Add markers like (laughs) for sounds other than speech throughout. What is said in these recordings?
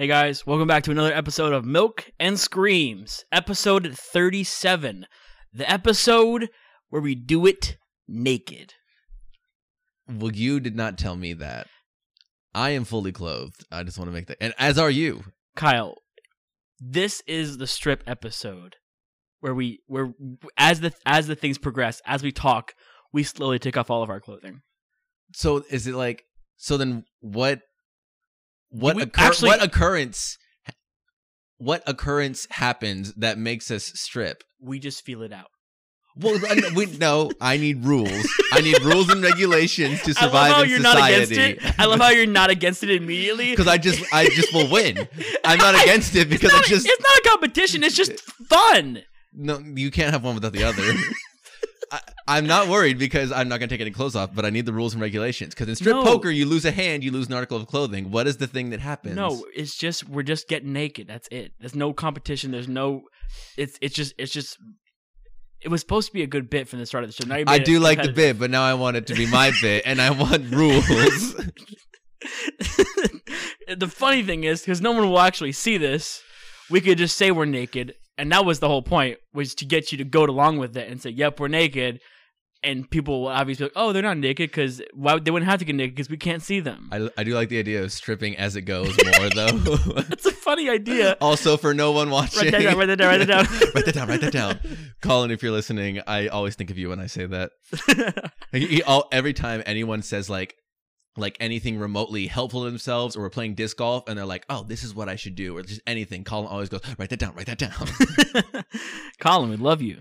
Hey guys, welcome back to another episode of Milk and Screams, episode 37. The episode where we do it naked. Well, you did not tell me that. I am fully clothed. I just want to make that, and as are you. Kyle, this is the strip episode where we where as the as the things progress, as we talk, we slowly take off all of our clothing. So is it like? So then, what? What We- occur- actually- what occurrence? What occurrence happens that makes us strip? We just feel it out. Well, I- we no. I need rules. I need rules and regulations to survive (laughs) I love how in you're not against it. I love how you're not (laughs) against it immediately. Because I just, I just will win. I'm not (laughs) against it because it's I not, just it's not a competition. It's just fun. no. You can't have one without the other. I, I'm not worried because I'm not going to take any clothes off, but I need the rules and regulations. Because in strip No. poker, you lose a hand, you lose an article of clothing. What is the thing that happens? No, it's just we're just getting naked. That's it. There's no competition. There's no. It's it's just it's just. It was supposed to be a good bit from the start of the show. Now I do like the bit, but now I want it to be my bit, and I want (laughs) rules. the funny thing is, because no one will actually see this, we could just say we're naked, and that was the whole point, was to get you to go along with it and say, "Yep, we're naked," and people will obviously be like, "Oh, they're not naked because why would- they wouldn't have to get naked because we can't see them." I, I do like the idea of stripping as it goes (laughs) more, though. That's a funny idea. also, for no one watching, Write that down. Write that down. Write that down. (laughs) write that down. Write that down. Colin, if you're listening, I always think of you when I say that. (laughs) He- all, every time anyone says like like anything remotely helpful to themselves or we're playing disc golf and they're like oh this is what i should do or just anything colin always goes write that down write that down (laughs) Colin, we love you.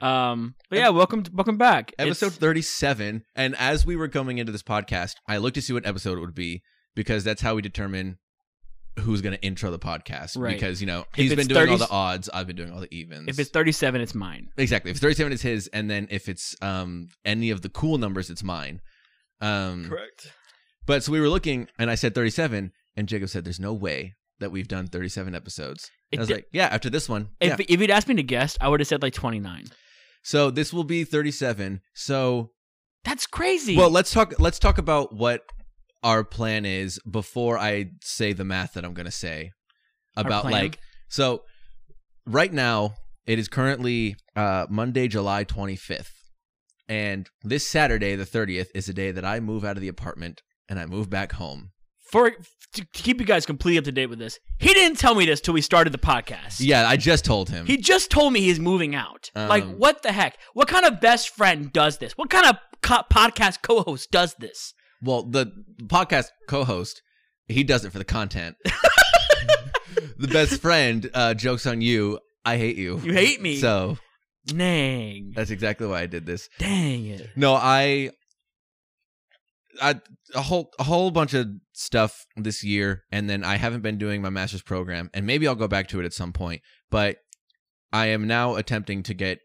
Um, but yeah, welcome, to, welcome back. episode It's- 37 and as we were coming into this podcast i looked to see what episode it would be because that's how we determine who's going to intro the podcast Right. because you know If he's it's been doing all the odds i've been doing all the evens if it's thirty-seven, it's mine. exactly if 37 is his and then if it's um any of the cool numbers it's mine um Correct. But so we were looking, and I said 37, and Jacob said, "There's no way that we've done 37 episodes." And I was like, "Yeah, after this one, if yeah." if you'd asked me to guess, I would have said like twenty-nine. So this will be 37. So, That's crazy. well, let's talk. Let's talk about what our plan is before I say the math that I'm going to say about like. So, right now it is currently uh, Monday, July 25th, and this Saturday, the 30th, is the day that I move out of the apartment and I move back home. for to keep you guys completely up to date with this, he didn't tell me this till we started the podcast. Yeah, I just told him. He just told me he's moving out. like, Um, what the heck? What kind of best friend does this? What kind of co- podcast co-host does this? Well, the podcast co-host, he does it for the content. (laughs) the best friend uh, jokes on you. I hate you. You hate me. So Dang. that's exactly why I did this. Dang it. No, I, I a whole a whole bunch of stuff this year, and then I haven't been doing my master's program, and maybe I'll go back to it at some point. But I am now attempting to get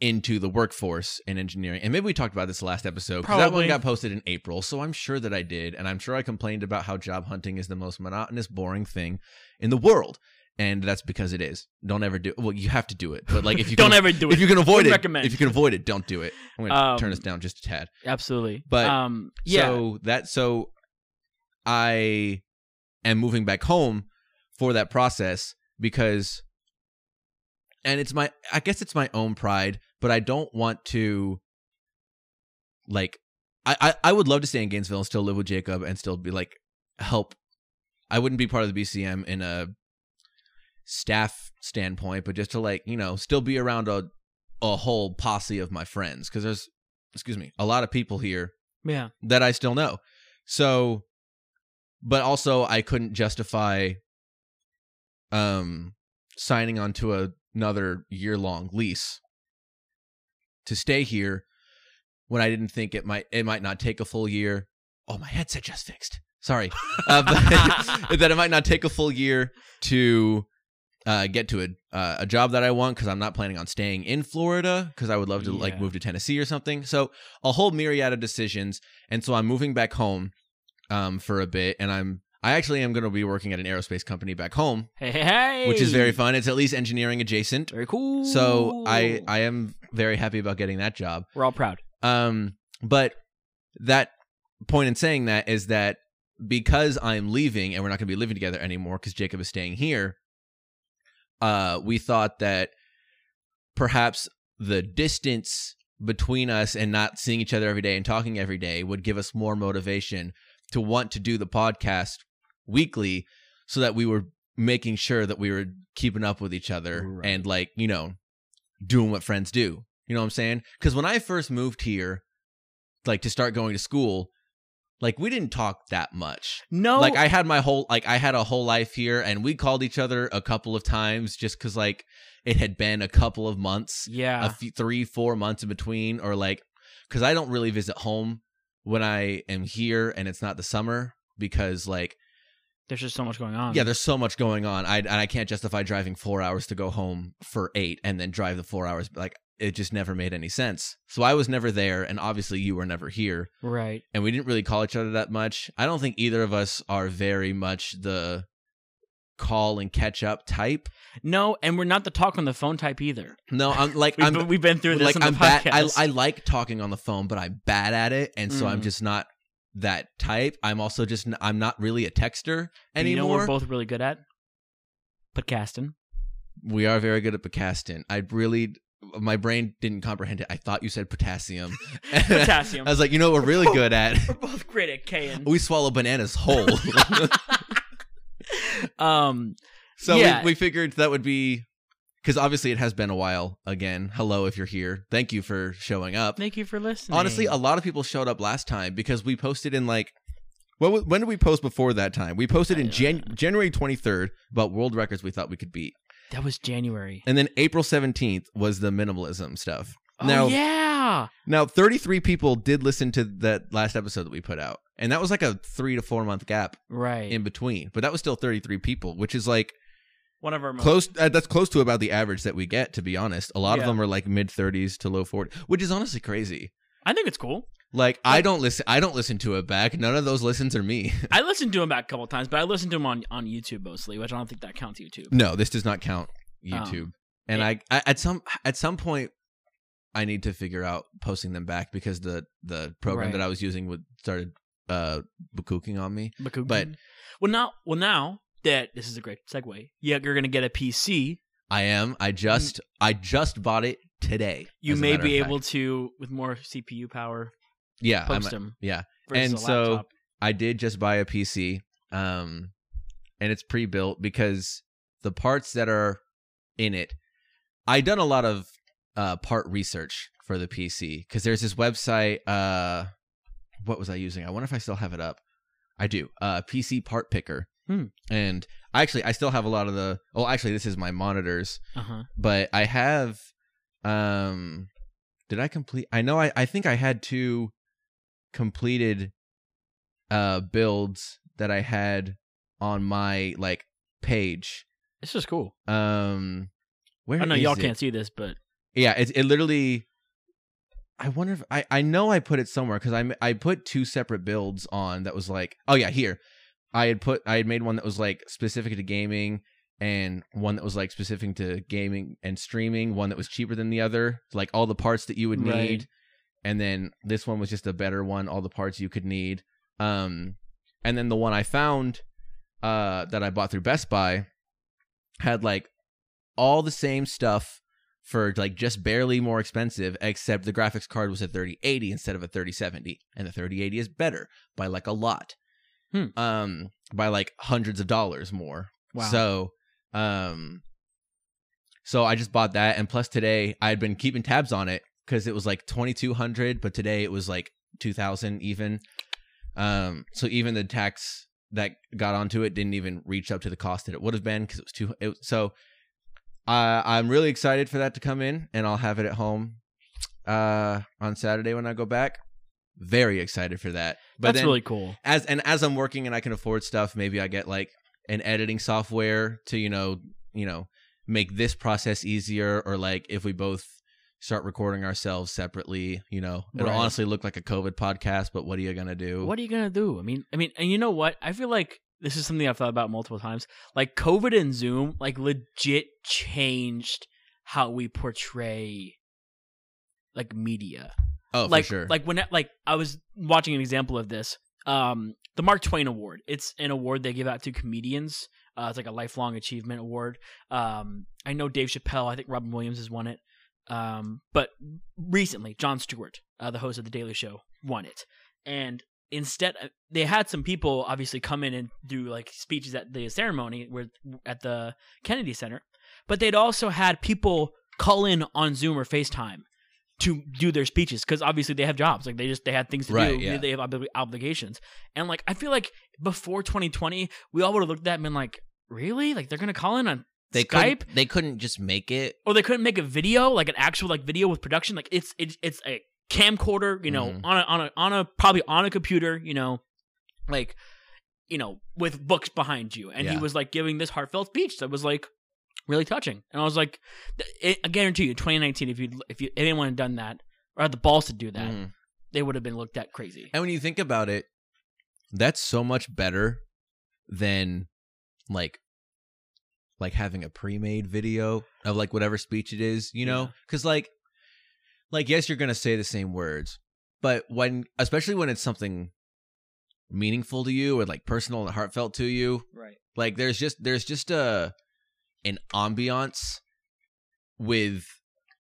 into the workforce in engineering, and maybe we talked about this last episode because that one got posted in April, so I'm sure that I did, and I'm sure I complained about how job hunting is the most monotonous, boring thing in the world. And that's because it is. Don't ever do. Well, you have to do it, but like if you (laughs) Don't can, ever do it. if you can avoid it, recommend. if you can avoid it, don't do it. I'm gonna Um, turn this down just a tad. Absolutely. But- um, yeah. So that so I am moving back home for that process because and it's my I guess it's my own pride, but I don't want to like I, I, I would love to stay in Gainesville and still live with Jacob and still be like help I wouldn't be part of the BCM in a staff standpoint, but just to like, you know, still be around a a whole posse of my friends because there's excuse me, a lot of people here yeah. that I still know. So, but also I couldn't justify um signing onto a, another year long lease to stay here when I didn't think it might it might not take a full year. Oh, my headset just fixed. Sorry, (laughs) uh, (laughs) that it might not take a full year to uh, get to a uh, a job that I want because I'm not planning on staying in Florida because I would love to like move to Tennessee or something. So a whole myriad of decisions, and so I'm moving back home um, for a bit, and I'm I actually am going to be working at an aerospace company back home, Hey, hey, hey. which is very fun. It's at least engineering adjacent, Very cool. so I I am very happy about getting that job. We're all proud. Um, but that point in saying that is that because I'm leaving and we're not going to be living together anymore because Jacob is staying here, uh, we thought that perhaps the distance between us and not seeing each other every day and talking every day would give us more motivation to want to do the podcast weekly so that we were making sure that we were keeping up with each other Right. and like, you know, doing what friends do. You know what I'm saying? Cuz when I first moved here like to start going to school, like we didn't talk that much. No, Like I had my whole like I had a whole life here and we called each other a couple of times just cuz like it had been a couple of months yeah, a few, three, four months in between, or like, because I don't really visit home when I am here and it's not the summer because like, there's just so much going on. yeah, there's so much going on. I and I can't justify driving four hours to go home for eight and then drive the four hours. Like, it just never made any sense. So I was never there, and obviously you were never here, right. and we didn't really call each other that much. I don't think either of us are very much the call and catch up type. No, and we're not the talk on the phone type either. No, I'm (laughs) like We've, I'm been, we've been through this like I'm bad. I. I like talking on the phone, but I'm bad at it, and so I'm Mm. just not that type. I'm also just I'm not really a texter And You know what anymore. we're both really good at podcasting. we are very good at Pocastin. I really my brain didn't comprehend it. I thought you said potassium. (laughs) Potassium. (laughs) I was like, you know what we're really good at? (laughs) We're both great at K we swallow bananas whole. um, so Yeah. we, we figured that would be because obviously it has been a while. Again, hello if you're here. Thank you for showing up. thank you for listening. Honestly, a lot of people showed up last time because we posted in like. What, when did we post before that time? We posted in Jan- January 23rd about world records we thought we could beat. That was January. And then April 17th was the minimalism stuff. Oh now, yeah, now 33 people did listen to that last episode that we put out. And that was like a 3 to 4 month gap right. in between. But that was still 33 people, which is like One of our most close uh, that's close to about the average that we get to be honest. A lot Yeah. of them are like mid 30s to low 40s, which is honestly crazy. I think it's cool. Like I don't listen I don't listen to it back. None of those listens are me. (laughs) I listened to him back a couple times, but I listened to him on on YouTube mostly, which I don't think that counts YouTube. No, this does not count Um, YouTube. and I, I at some at some point I need to figure out posting them back because the the program Right. that I was using would started uh cooking on me. Bakugan. But- well now, well now that this is a great segue. Yeah, you're gonna get a PC. I am. I just I just bought it today. You may be able fact. to with more CPU power yeah I'm, them. yeah. And so- I did just buy a PC, um, and it's pre-built because the parts that are in it, I done a lot of uh, part research for the PC because there's this website. Uh, what was I using? I wonder if I still have it up. I do. Uh, PC Part Picker, Hmm. and I actually, I still have a lot of the. Oh, actually, this is my monitors, uh huh. but I have. Um, did I complete? I know. I I think I had two completed uh builds that I had on my like page. This is cool. Um where I know y'all it? can't see this, but Yeah, it it literally I wonder if I I know I put it somewhere cuz I I put two separate builds on that was like oh yeah, here. I had put I had made one that was like specific to gaming and one that was like specific to gaming and streaming, one that was cheaper than the other, like all the parts that you would Right. need. And then this one was just a better one, all the parts you could need. Um and then the one I found uh that I bought through Best Buy had like all the same stuff for like just barely more expensive except the graphics card was a 3080 instead of a 3070 and the 3080 is better by like a lot. Hmm. Um by like hundreds of dollars more. wow. So, um, so I just bought that, and plus today I had been keeping tabs on it because it was like twenty two hundred, but today it was like two thousand even. Um, so even the tax that got onto it didn't even reach up to the cost that it would have been because it was too. It, so, uh, I'm really excited for that to come in, and I'll have it at home, uh, on Saturday when I go back. Very excited for that. But that's then, really cool. as and as I'm working and I can afford stuff, maybe I get like an editing software to you know you know make this process easier, or like if we both start recording ourselves separately, you know, it'll Right. honestly look like a COVID podcast. But what are you gonna do? What are you gonna do? I mean, I mean, and you know what? I feel like this is something I've thought about multiple times. Like COVID and Zoom, like legit changed how we portray like media. oh, like for sure. like when like I was watching an example of this. um, the Mark Twain Award. It's an award they give out to comedians. Uh, it's like a lifelong achievement award. Um, I know Dave Chappelle. I think Robin Williams has won it. Um, but recently, Jon Stewart, uh, the host of the Daily Show, won it. And instead, uh, they had some people obviously come in and do like speeches at the ceremony, where at the Kennedy Center. But they'd also had people call in on Zoom or FaceTime to do their speeches because obviously they have jobs like they just they had things to Right, do yeah. they have obli- obligations and like i feel like before 2020 we all would have looked at that and been like really like they're gonna call in on They skype couldn't, they couldn't just make it. or they couldn't make a video like an actual like video with production like it's it's, it's a camcorder you know Mhm. on a on a on a probably on a computer you know like you know with books behind you and he was like giving this heartfelt speech that was like really touching and i was like th- i guarantee you 2019 if you if you if anyone had done that or had the balls to do that Mhm. they would have been looked at crazy And when you think about it, that's so much better than like like having a pre-made video of like whatever speech it is, you know? Cuz like like yes, you're going to say the same words, but when especially when it's something meaningful to you or like personal and heartfelt to you, right like there's just there's just a an ambiance with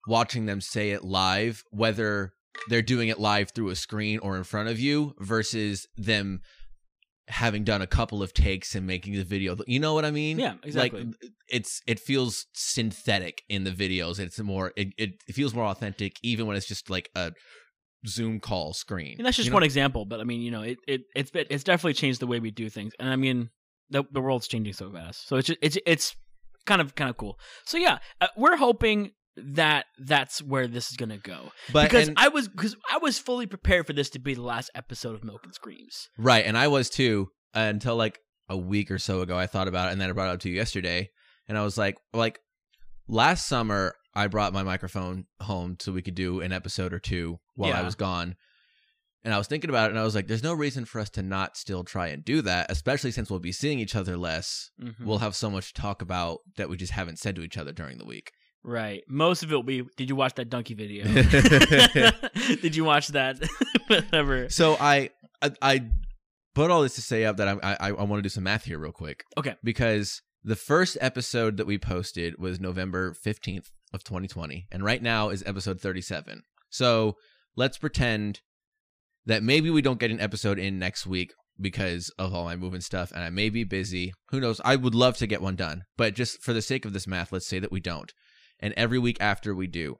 watching them say it live whether they're doing it live through a screen or in front of you versus them having done a couple of takes and making the video you know what i mean? Yeah exactly. like it's it feels synthetic in the videos. It's more it, it, feels more authentic even when it's just like a zoom call screen And that's just you know? one example, but I mean, you know, it, it it's been, it's definitely changed the way we do things, and I mean, the the world's changing so fast, so it's just, it's it's kind of kind of cool. So yeah, uh, we're hoping that that's where this is gonna go but because and- I was because I was fully prepared for this to be the last episode of Milk and Screams. Right, and I was too uh, until like a week or so ago. I thought about it, and then I brought it up to you yesterday, and I was like, like last summer, I brought my microphone home so we could do an episode or two while I was gone. And I was thinking about it, and I was like, "There's no reason for us to not still try and do that, especially since we'll be seeing each other less. Mhm. We'll have so much to talk about that we just haven't said to each other during the week." Right, most of it will be. Did you watch that donkey video? (laughs) (laughs) did you watch that? (laughs) Whatever. So I, I, I put all this to say up that I, I, I want to do some math here real quick. Okay. Because the first episode that we posted was November fifteenth of 2020, and right now is episode 37. So let's pretend that maybe we don't get an episode in next week because of all my moving stuff, and I may be busy. Who knows? I would love to get one done, but just for the sake of this math, let's say that we don't. And every week after we do.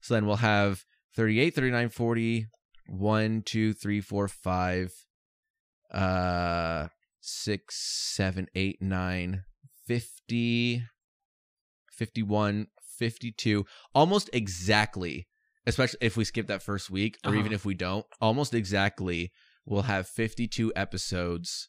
So then we'll have 38, 39, 40, 1, 2, 3, 4, 5, uh, 6, 7, 8, 9, 50, 51, 52. Almost exactly, especially if we skip that first week, or even Uh-huh. if we don't, almost exactly, we'll have 52 episodes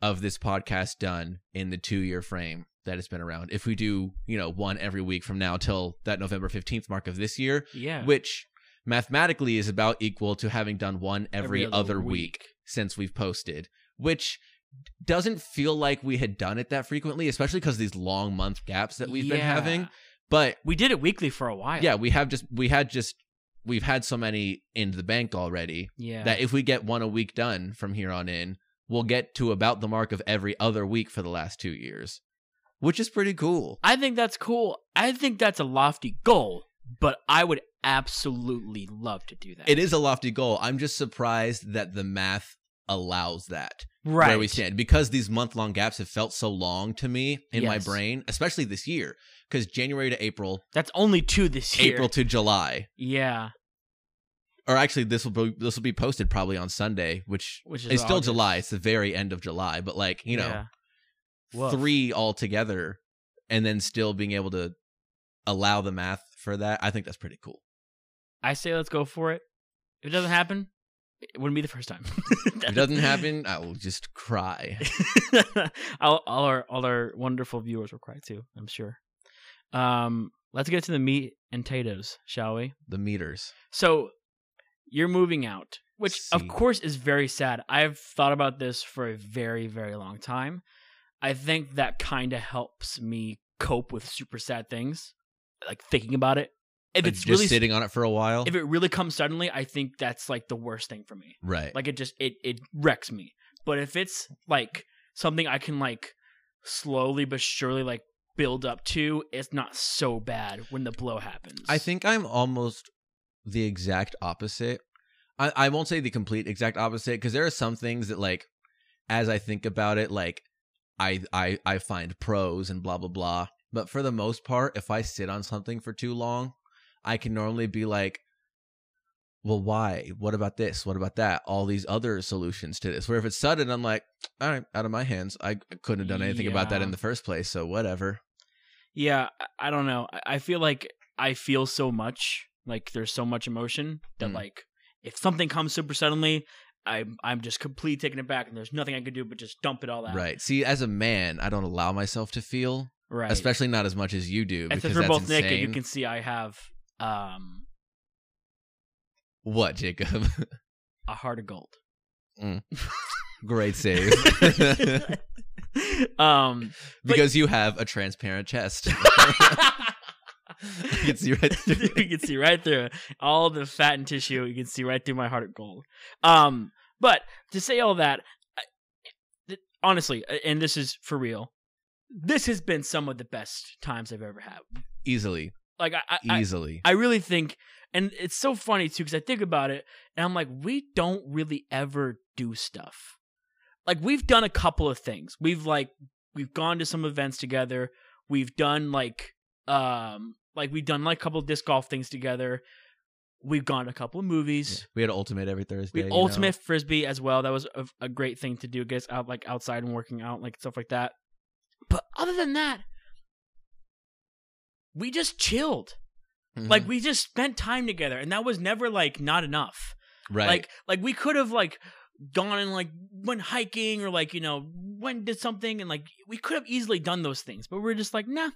of this podcast done in the two year frame that it's been around. If we do, you know, one every week from now till that November 15th mark of this year, Yeah. which mathematically is about equal to having done one every, other, week. since we've posted, which doesn't feel like we had done it that frequently, especially because these long month gaps that we've been having. But We did it weekly for a while. yeah, we have just we had just we've had so many in the bank already Yeah. that if we get one a week done from here on in, we'll get to about the mark of every other week for the last two years, which is pretty cool. I think that's cool. I think that's a lofty goal, but I would absolutely love to do that. It is a lofty goal. I'm just surprised that the math allows that. right where we stand because these month long gaps have felt so long to me in my brain, especially this year. Because January to April, That's only two this year. April to July, yeah, or actually this will be this will be posted probably on Sunday, which which is is still July. It's the very end of July, but like you know, Yeah. Woof. three altogether, and then still being able to allow the math for that. I think that's pretty cool. I say let's go for it. If it doesn't happen, it wouldn't be the first time. (laughs) If it doesn't happen, I will just cry. (laughs) all, all our all our wonderful viewers will cry too. I'm sure. Um, let's get to the meat and potatoes, shall we? The meters. So you're moving out, which of course is very sad. I've thought about this for a very, very long time. I think that kind of helps me cope with super sad things, like thinking about it if it's just really sitting on it for a while. if it really comes suddenly, I think that's like the worst thing for me. right. Like it just it it wrecks me. But if it's like something I can like slowly but surely like build up to, it's not so bad when the blow happens. I think I'm almost the exact opposite. I, I won't say the complete exact opposite because there are some things that like as I think about it, like I I I find pros and blah blah blah. But for the most part, if I sit on something for too long, I can normally be like, well, why? What about this? What about that? All these other solutions to this. Where if it's sudden, I'm like, all right, out of my hands. I couldn't have done anything about that in the first place. So whatever. Yeah, I- don't know. I- I feel like I feel so much. Like there's so much emotion that Mm. like if something comes super suddenly, I'm I'm just completely taken aback and there's nothing I can do but just dump it all out. Right. See, as a man, I don't allow myself to feel, Right. especially not as much as you do. and Because since we're that's both insane. naked, you can see I have um What, Jacob? (laughs) a heart of gold. (laughs) Great save. (laughs) um because you have a transparent chest. I can see right through you can see right through all the fat and tissue. You can see right through my heart of gold. Um, but to say all that, I- th- honestly, and this is for real, this has been some of the best times I've ever had. Easily. Like I, I, I, Easily. I really think, and it's so funny too because I think about it and I'm like, we don't really ever do stuff. Like we've done a couple of things. We've like we've gone to some events together. We've done like um like we've done like a couple of disc golf things together. We've gone to a couple of movies. we had ultimate every Thursday. We had you know? ultimate frisbee as well. That was a, a great thing to do. Get out like outside and working out, like stuff like that. But other than that, we just chilled. Mhm. Like we just spent time together, and that was never like not enough. right. Like like we could have like gone and like went hiking or like you know went and did something, and like we could have easily done those things, but we're just like nah.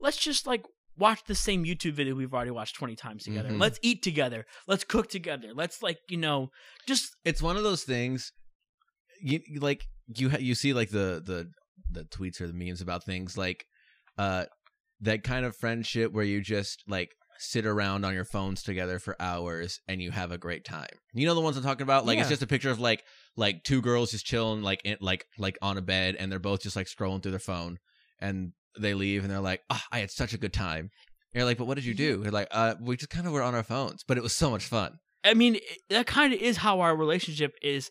Let's just like watch the same YouTube video we've already watched twenty times together. Mhm. Let's eat together. Let's cook together. Let's like you know just it's one of those things you like you ha- you see like the the the tweets or the memes about things like uh that kind of friendship where you just like sit around on your phones together for hours and you have a great time. You know the ones I'm talking about? Like it's just a picture of like like two girls just chilling like in, like like on a bed and they're both just like scrolling through their phone and they leave and they're like, "Oh, I had such a good time." And you're like, "But what did you do?" They're like, "Uh, we just kind of were on our phones, but it was so much fun." I mean, that kind of is how our relationship is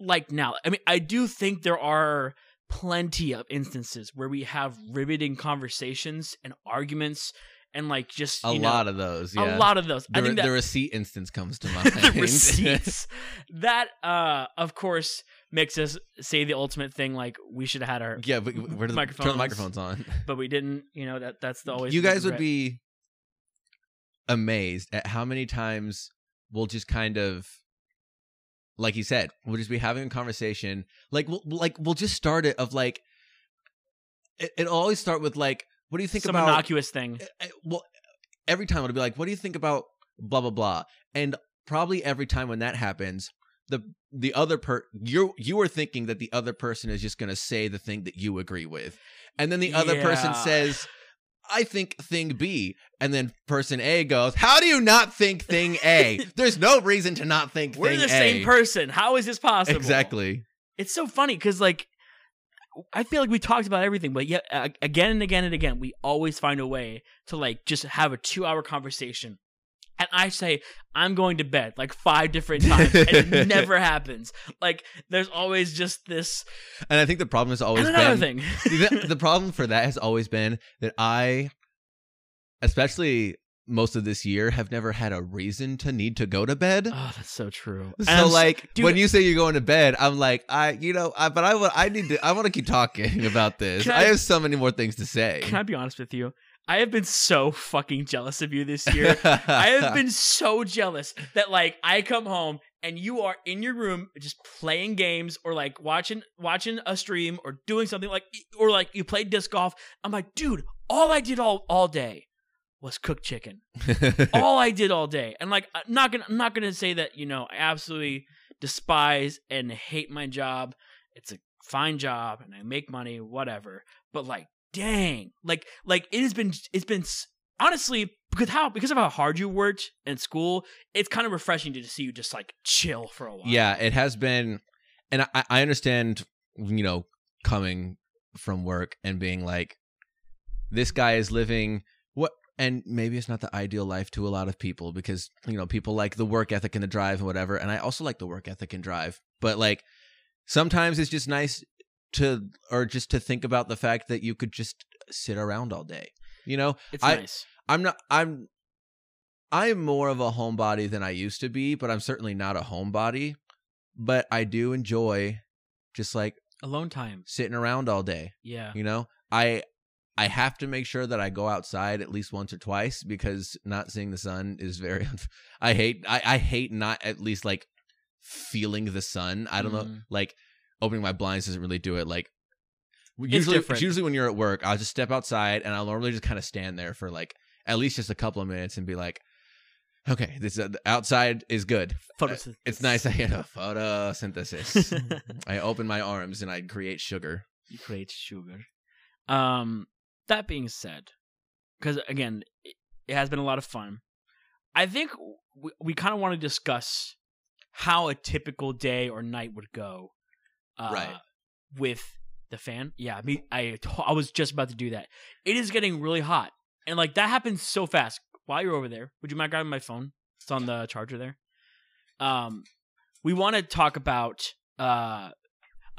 like now. I mean, I do think there are plenty of instances where we have riveting conversations and arguments and like just A know, lot of those, yeah. a lot of those. The, I think the receipt instance comes to (laughs) mind. the receipts that uh of course makes us say the ultimate thing like we should have had our yeah, but where do the, turn the Microphones. microphones on? (laughs) but we didn't you know that that's the always you guys would be amazed at how many times we'll just kind of like you said we'll just be having a conversation like we'll like we'll just start it of like it, it'll always start with like what do you think some about innocuous thing well every time it'll be like what do you think about blah blah blah and probably every time when that happens the the other per you you are thinking that the other person is just going to say the thing that you agree with and then the other person says I think thing B. And then person A goes, How do you not think thing A? (laughs) There's no reason to not think we're the A. same person how is this possible Exactly. it's so funny because like I feel like we talked about everything, but yet again and again and again, we always find a way to like just have a two-hour conversation. And I say I'm going to bed like five different times, and it (laughs) never happens. Like there's always just this. And I think the problem has always another been thing, (laughs) the, the problem for that has always been that I, especially most of this year, have never had a reason to need to go to bed. oh, that's so true. So I'm like dude- when you say you're going to bed, I'm like I you know I but I wa- I need to I want to keep talking (laughs) about this. I, I- have so many more things to say. can I be honest with you? I have been so fucking jealous of you this (laughs) year. I have been so jealous that like I come home and you are in your room just playing games or like watching watching a stream or doing something like or like you play disc golf. I'm like, dude, all I did all all day was cook chicken. (laughs) all I did all day. And like I'm not gonna I'm not gonna say that, you know, I absolutely despise and hate my job. It's a fine job and I make money, whatever. But like, dang. Like like it has been it's been honestly, because how because of how hard you worked in school, it's kind of refreshing to see you just like chill for a while. Yeah, it has been, and I, I understand, you know, coming from work and being like, this guy is living what, and maybe it's not the ideal life to a lot of people because you know people like the work ethic and the drive and whatever, and I also like the work ethic and drive, but like sometimes it's just nice to or just to think about the fact that you could just sit around all day. You know, it's I- nice. I'm not I'm I'm more of a homebody than I used to be, but I'm certainly not a homebody. But I do enjoy just like Alone time. sitting around all day. Yeah. You know? I I have to make sure that I go outside at least once or twice because not seeing the sun is very (laughs) I hate I, I hate not at least like feeling the sun. I don't know Mhm. like opening my blinds doesn't really do it. Like It's usually different. usually when you're at work, I'll just step outside and I'll normally just kind of stand there for like at least just a couple of minutes and be like, okay, this uh, outside is good. Photosynthesis. It's nice. I you know, photosynthesis. (laughs) I open my arms and I create sugar. you create sugar. Um, that being said, because again, it, it has been a lot of fun. I think we, we kind of want to discuss how a typical day or night would go. Uh, Right. With the fan, yeah. Me, I, I was just about to do that. It is getting really hot, and like that happens so fast. While you're over there, would you mind grabbing my phone? It's on the charger there. Um, we want to talk about uh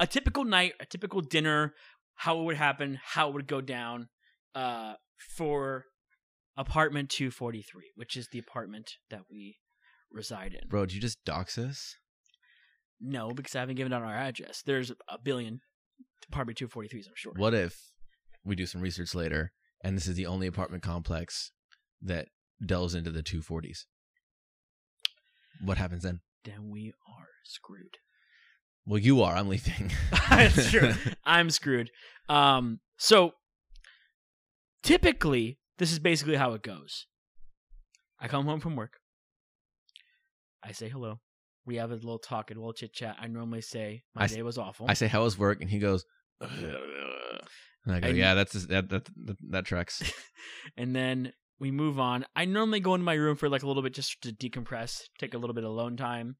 a typical night, a typical dinner, how it would happen, how it would go down, uh, for apartment 243, which is the apartment that we reside in. Bro, did you just dox us? No, because I haven't given out our address. There's a billion apartment 243s, I'm sure. What if we do some research later and this is the only apartment complex that delves into the 240s? What happens then? Then we are screwed. Well, you are. I'm leaving. (laughs) That's true. (laughs) I'm screwed. Um, so typically, this is basically how it goes. I come home from work. I say hello. We have a little talk and a little chit chat. I normally say my I day was awful. I say, "How was work?" And he goes, "Ugh." (laughs) and I go, And- "Yeah, that's that that that, that tracks." (laughs) and then we move on. I normally go into my room for like a little bit just to decompress, take a little bit of alone time.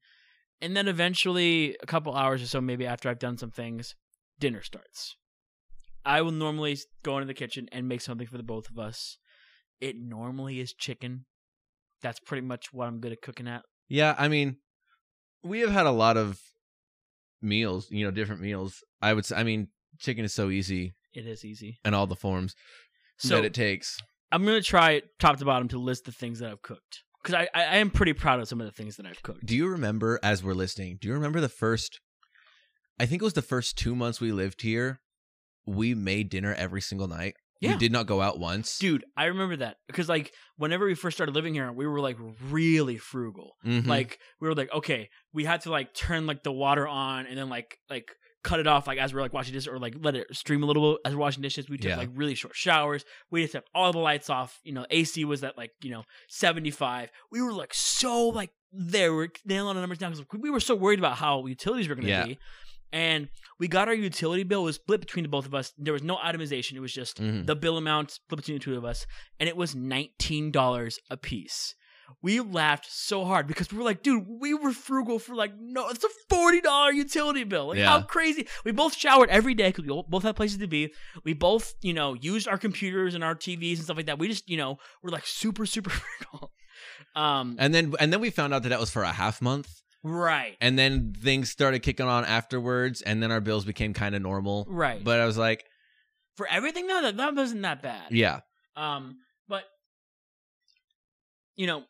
And then eventually, a couple hours or so, maybe after I've done some things, dinner starts. I will normally go into the kitchen and make something for the both of us. It normally is chicken. That's pretty much what I'm good at cooking at. Yeah, I mean, we have had a lot of meals, you know, different meals. I would say, I mean, chicken is so easy It is easy. in all the forms So that it takes. I'm gonna try top to bottom to list the things that I've cooked because I, I I am pretty proud of some of the things that I've cooked. Do you remember, as we're listening, do you remember the first, I think it was the first two months we lived here, we made dinner every single night. Yeah. We did not go out once. Dude, I remember that because like whenever we first started living here, we were like really frugal. Mhm. Like we were like, okay, we had to like turn like the water on and then like like cut it off like as we're like washing dishes or like let it stream a little bit as we're washing dishes. We took Yeah. like really short showers. We just have all the lights off. You know, AC was at like you know seventy five. We were like so like there. We're nailing the numbers down because we were so worried about how utilities were going to Yeah. be. And we got our utility bill. It was split between the both of us. There was no itemization. It was just Mhm. the bill amount split between the two of us, and it was nineteen dollars a piece. We laughed so hard because we were like, dude, we were frugal for like no, it's a forty dollar utility bill. Like how crazy! We both showered every day because we both had places to be. We both, you know, used our computers and our TVs and stuff like that. We just, you know, were like super super (laughs) frugal. Um, And then and then we found out that that was for a half month. Right, And then things started kicking on afterwards, and then our bills became kind of normal. right. But I was like, for everything though, that that wasn't that bad. yeah, Um, but you know,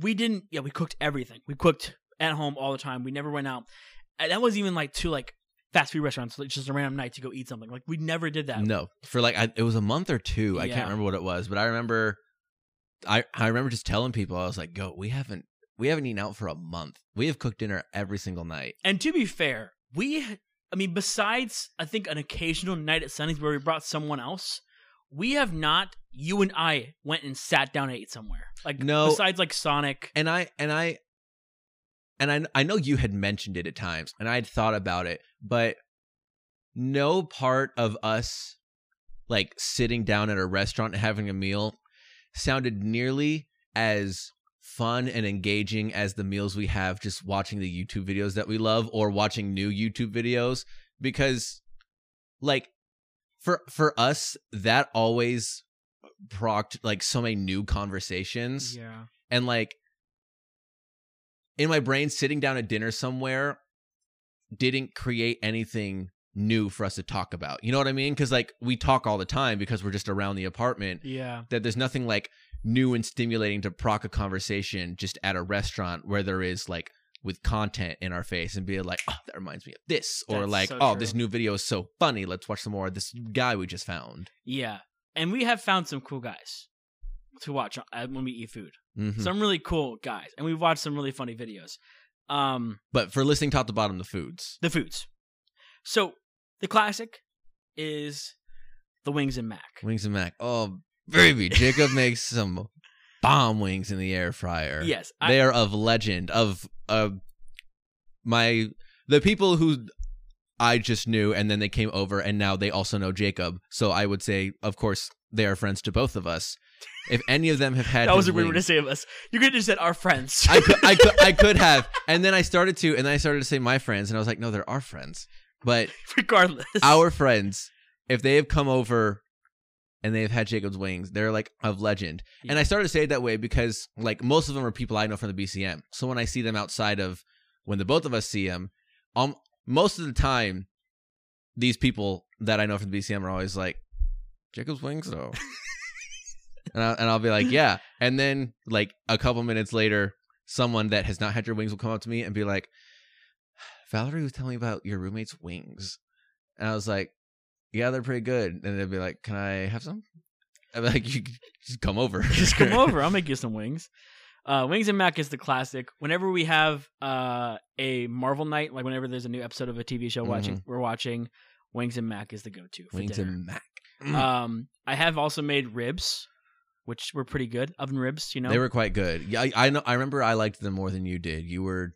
we didn't. Yeah, we cooked everything. We cooked at home all the time. We never went out. And that was even like to like fast food restaurants, like just a random night to go eat something. Like we never did that. no, for like I, it was a month or two. I can't remember what it was, but I remember, I I remember just telling people I was like, "Go, we haven't we haven't eaten out for a month. We have cooked dinner every single night." And to be fair, we, I mean, besides I think an occasional night at Sunny's where we brought someone else. We have not. You and I went and sat down and ate somewhere. Like No. besides like Sonic. And I and I and I I know you had mentioned it at times, and I had thought about it, but no part of us like sitting down at a restaurant and having a meal sounded nearly as fun and engaging as the meals we have just watching the YouTube videos that we love or watching new YouTube videos because like for for us that always procked like so many new conversations Yeah. and like in my brain sitting down at dinner somewhere didn't create anything new for us to talk about you know what i mean because like we talk all the time because we're just around the apartment Yeah. that there's nothing like new and stimulating to proc a conversation just at a restaurant where there is like with content in our face and be like oh that reminds me of this or That's like so oh true. this new video is so funny let's watch some more of this guy we just found Yeah. And we have found some cool guys to watch uh, when we eat food. Mhm. Some really cool guys, and we've watched some really funny videos. Um, but for listening top to bottom the foods the foods. So the classic is the wings and mac. Wings and Mac. Oh, baby. Jacob makes some bomb wings in the air fryer. Yes, I, They are of legend, of uh, my, the people who I just knew and then they came over and now they also know Jacob. So I would say, of course, they are friends to both of us. If any of them have had that was a weird way to say of us. You could have just said our friends. I could, I could, I could (laughs) have, and then I started to, and then I started to say my friends, and I was like, no, they're our friends, but (laughs) regardless. our friends, if they have come over and they've had Jacob's wings, they're like of legend. And I started to say it that way because like most of them are people I know from the BCM. So when I see them outside of when the both of us see them, um, most of the time, these people that I know from the BCM are always like, Jacob's wings though. (laughs) and, I, and I'll be like, yeah. And then like a couple minutes later, someone that has not had your wings will come up to me and be like, Valerie was telling me about your roommate's wings. And I was like, yeah, they're pretty good. And they'd be like, can I have some? I'd be like, you just come over. (laughs) just come over. I'll make you some wings. Uh, wings and mac is the classic. Whenever we have uh, a Marvel night, like whenever there's a new episode of a TV show watching, we're watching. Wings and mac is the go-to. For Wings dinner. and mac. (clears throat) (clears throat) Um, I have also made ribs, which were pretty good. Oven ribs, you know. They were quite good. Yeah, I, I know. I remember I liked them more than you did. You were,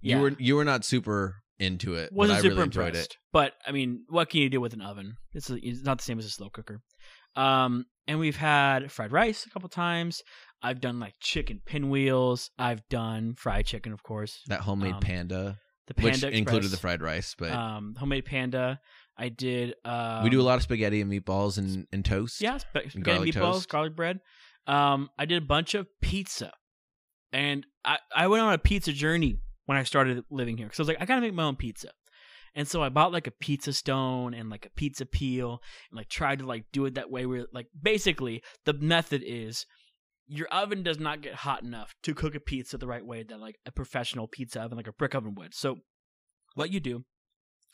you Yeah. were, you were not super into it. wasn't but I super really enjoyed it. But I mean, what can you do with an oven? It's, it's not the same as a slow cooker. Um, and we've had fried rice a couple times. I've done like chicken pinwheels. I've done fried chicken, of course. That homemade Um, panda, The panda which included the fried rice, but um, homemade panda. I did. Um, we do a lot of spaghetti and meatballs and, and toast. Yeah, sp- spaghetti garlic meatballs, toast. garlic bread. Um, I did a bunch of pizza, and I I went on a pizza journey when I started living here because I was like, I gotta make my own pizza, and so I bought like a pizza stone and like a pizza peel and like tried to like do it that way. Where like basically the method is your oven does not get hot enough to cook a pizza the right way that like a professional pizza oven, like a brick oven would. So what you do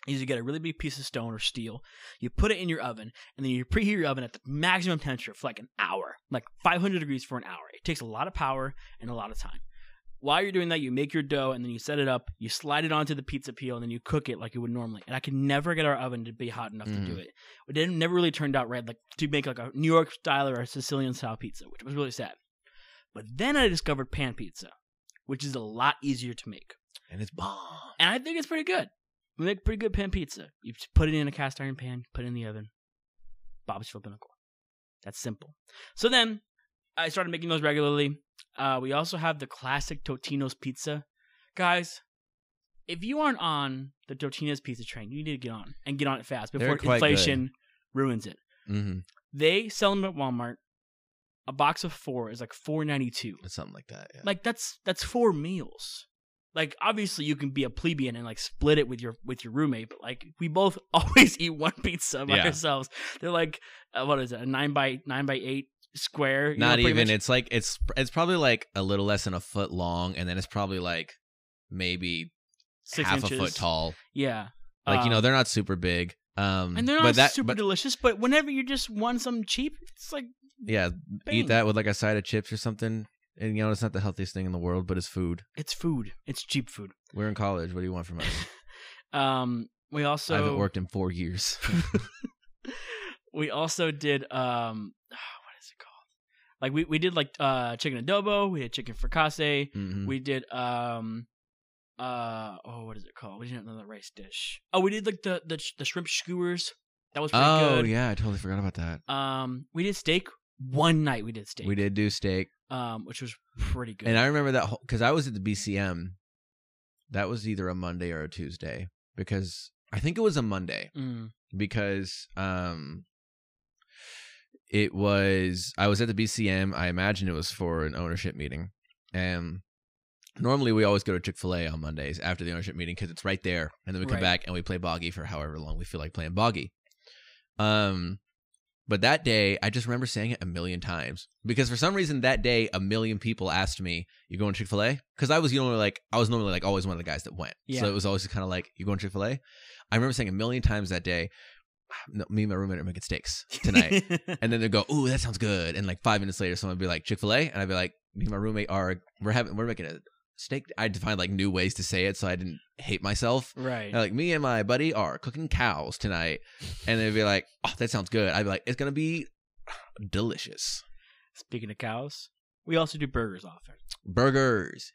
is you get a really big piece of stone or steel, you put it in your oven, and then you preheat your oven at the maximum temperature for like an hour, like 500 degrees for an hour. It takes a lot of power and a lot of time. While you're doing that, you make your dough and then you set it up, you slide it onto the pizza peel, and then you cook it like you would normally. And I could never get our oven to be hot enough to do Mhm. it. It didn't, never really turned out right, like to make like a New York style or a Sicilian style pizza, which was really sad. But then I discovered pan pizza, which is a lot easier to make and it's bomb. and I think it's pretty good. We make pretty good pan pizza. You just put it in a cast iron pan, put it in the oven. Bob's for pinnacle. That's simple. So then I started making those regularly. Uh, we also have the classic Totino's pizza. Guys, if you aren't on the Totino's pizza train, you need to get on and get on it fast before inflation ruins it. Mm-hmm. They sell them at Walmart. A box of four is like four ninety two. Something like that. Yeah. Like that's that's four meals. Like obviously you can be a plebeian and like split it with your with your roommate, but like we both (laughs) always eat one pizza by Yeah. ourselves. They're like uh, what is it a nine by nine by eight square? know, not pretty even. much? It's like it's it's probably like a little less than a foot long, and then it's probably like maybe six half inches. a foot tall. Yeah, Like you know, Um, they're not super big. Um, and they're but not that, super but, delicious. But whenever you just want some cheap, it's like yeah, bang. eat that with like a side of chips or something. And you know, it's not the healthiest thing in the world, but it's food. It's food. It's cheap food. We're in college. What do you want from us? (laughs) Um, we also I haven't worked in four years. (laughs) we also did um what is it called like we, we did like uh chicken adobo we did chicken fricassee Mhm. we did um uh oh what is it called we did another rice dish oh we did like the the, the shrimp skewers that was pretty Oh good yeah, I totally forgot about that. um we did steak one night we did steak. We did do steak, um, which was pretty good. and I remember that because I was at the BCM. That was either a Monday or a Tuesday because I think it was a Monday Mm, because um it was I was at the BCM. I imagine it was for an ownership meeting, and normally we always go to Chick Fil A on Mondays after the ownership meeting because it's right there, and then we come Right. back and we play boggy for however long we feel like playing boggy. Um, but that day I just remember saying it a million times because for some reason that day a million people asked me, "You going to Chick Fil A?" Because I was normally like I was normally like always one of the guys that went, Yeah. so it was always kind of like, "You going to Chick Fil A?" I remember saying a million times that day. No, me and my roommate are making steaks tonight. (laughs) and then they go, "Ooh, that sounds good." And like five minutes later, someone would be like, "Chick Fil A," and I'd be like, "Me and my roommate are we're having we're making a steak." I had to find like new ways to say it so I didn't hate myself. right. And, like me and my buddy are cooking cows tonight, and they'd be like, "Oh, that sounds good." I'd be like, "It's gonna be delicious." Speaking of cows, we also do burgers often. Burgers.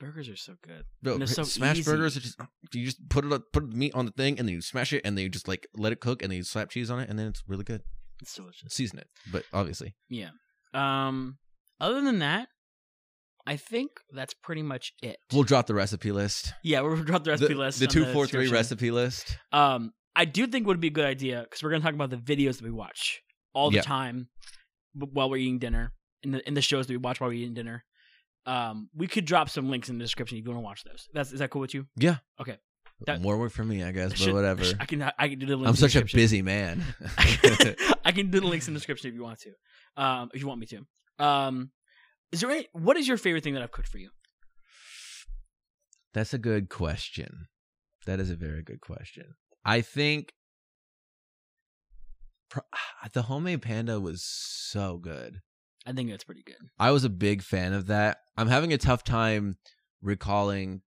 Burgers are so good. Bro, so smash easy. burgers are just you just put it up, put meat on the thing and then you smash it and then you just like let it cook and then you slap cheese on it and then it's really good. It's delicious. Season it, but obviously Yeah. Um. Other than that, I think that's pretty much it. we'll drop the recipe list. yeah, we'll (laughs) drop the recipe the, list. The two four three recipe list. Um, I do think would be a good idea because we're gonna talk about the videos that we watch all the Yeah. time while we're eating dinner in the in the shows that we watch while we're eating dinner. Um, we could drop some links in the description if you want to watch those. That's is that cool with you? Yeah. Okay. That- More work for me, I guess, (laughs) but Should- whatever. I can I can do the links. I'm such a busy man. (laughs) (laughs) I can do the links in the description if you want to. Um, if you want me to. Um, is there any, what is your favorite thing that I've cooked for you? That's a good question. That is a very good question. I think (sighs) the homemade panda was so good. I think that's pretty good. I was a big fan of that. I'm having a tough time recalling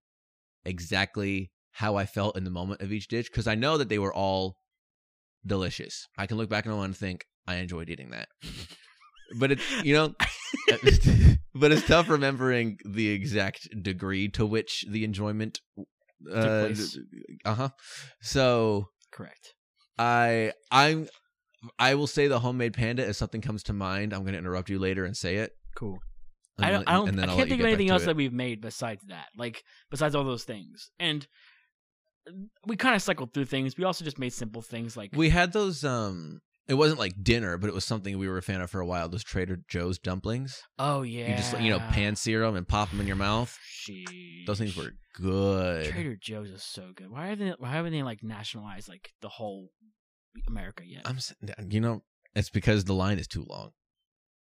exactly how I felt in the moment of each dish because I know that they were all delicious. I can look back on one and think I enjoyed eating that. But it's you know, (laughs) (laughs) but it's tough remembering the exact degree to which the enjoyment. Uh place. huh. So Correct. I I'm I will say the homemade panda if something comes to mind. I'm going to interrupt you later and say it. Cool. And I don't. then- I, don't, and then I can't think of anything else it. that we've made besides that. Like besides all those things, and we kind of cycled through things. We also just made simple things like We had those. Um, it wasn't like dinner, but it was something we were a fan of for a while. Those Trader Joe's dumplings. oh yeah, You just you know pan sear them and pop them in your mouth. Sheesh. Those things were good. Trader Joe's is so good. Why haven't they, why haven't they like nationalized like the whole America yet? I'm you know it's because the line is too long,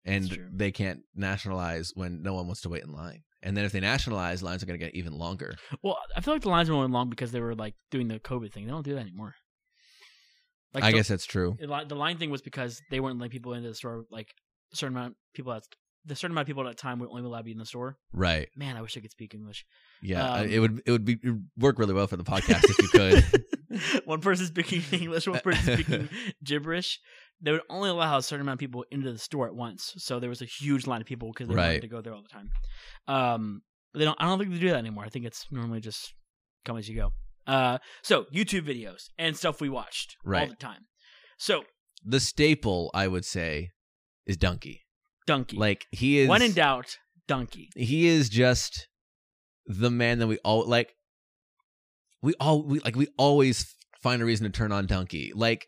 and they can't nationalize when no one wants to wait in line. And then if they nationalize, lines are going to get even longer. Well, I feel like the lines were going long because they were like doing the COVID thing. They don't do that anymore. Like I the, guess that's true. the line thing was because they weren't letting people into the store. Like a certain amount of people at the certain amount of people at a time would only allowed to be in the store. Right. Man, I wish I could speak English. Yeah. Um, it would it would be it would work really well for the podcast if you could. (laughs) (laughs) one person speaking (laughs) English, one person speaking (laughs) gibberish. They would only allow a certain amount of people into the store at once. So there was a huge line of people because they Right. wanted to go there all the time. Um, but they don't. I don't think they do that anymore. I think it's normally just come as you go. Uh, so YouTube videos and stuff we watched all the time. So the staple, I would say, is Dunkey. Dunkey, Like he is when in doubt, Dunkey. he is just the man that we all like we all we like we always find a reason to turn on Dunkey like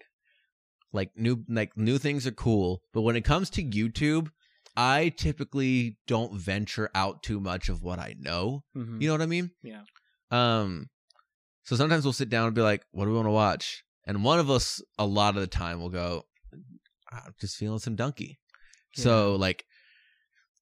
like new like new things are cool but when it comes to youtube i typically don't venture out too much of what i know Mhm. you know what i mean Yeah. um so sometimes we'll sit down and be like what do we want to watch and one of us a lot of the time will go i'm just feeling some Dunkey so like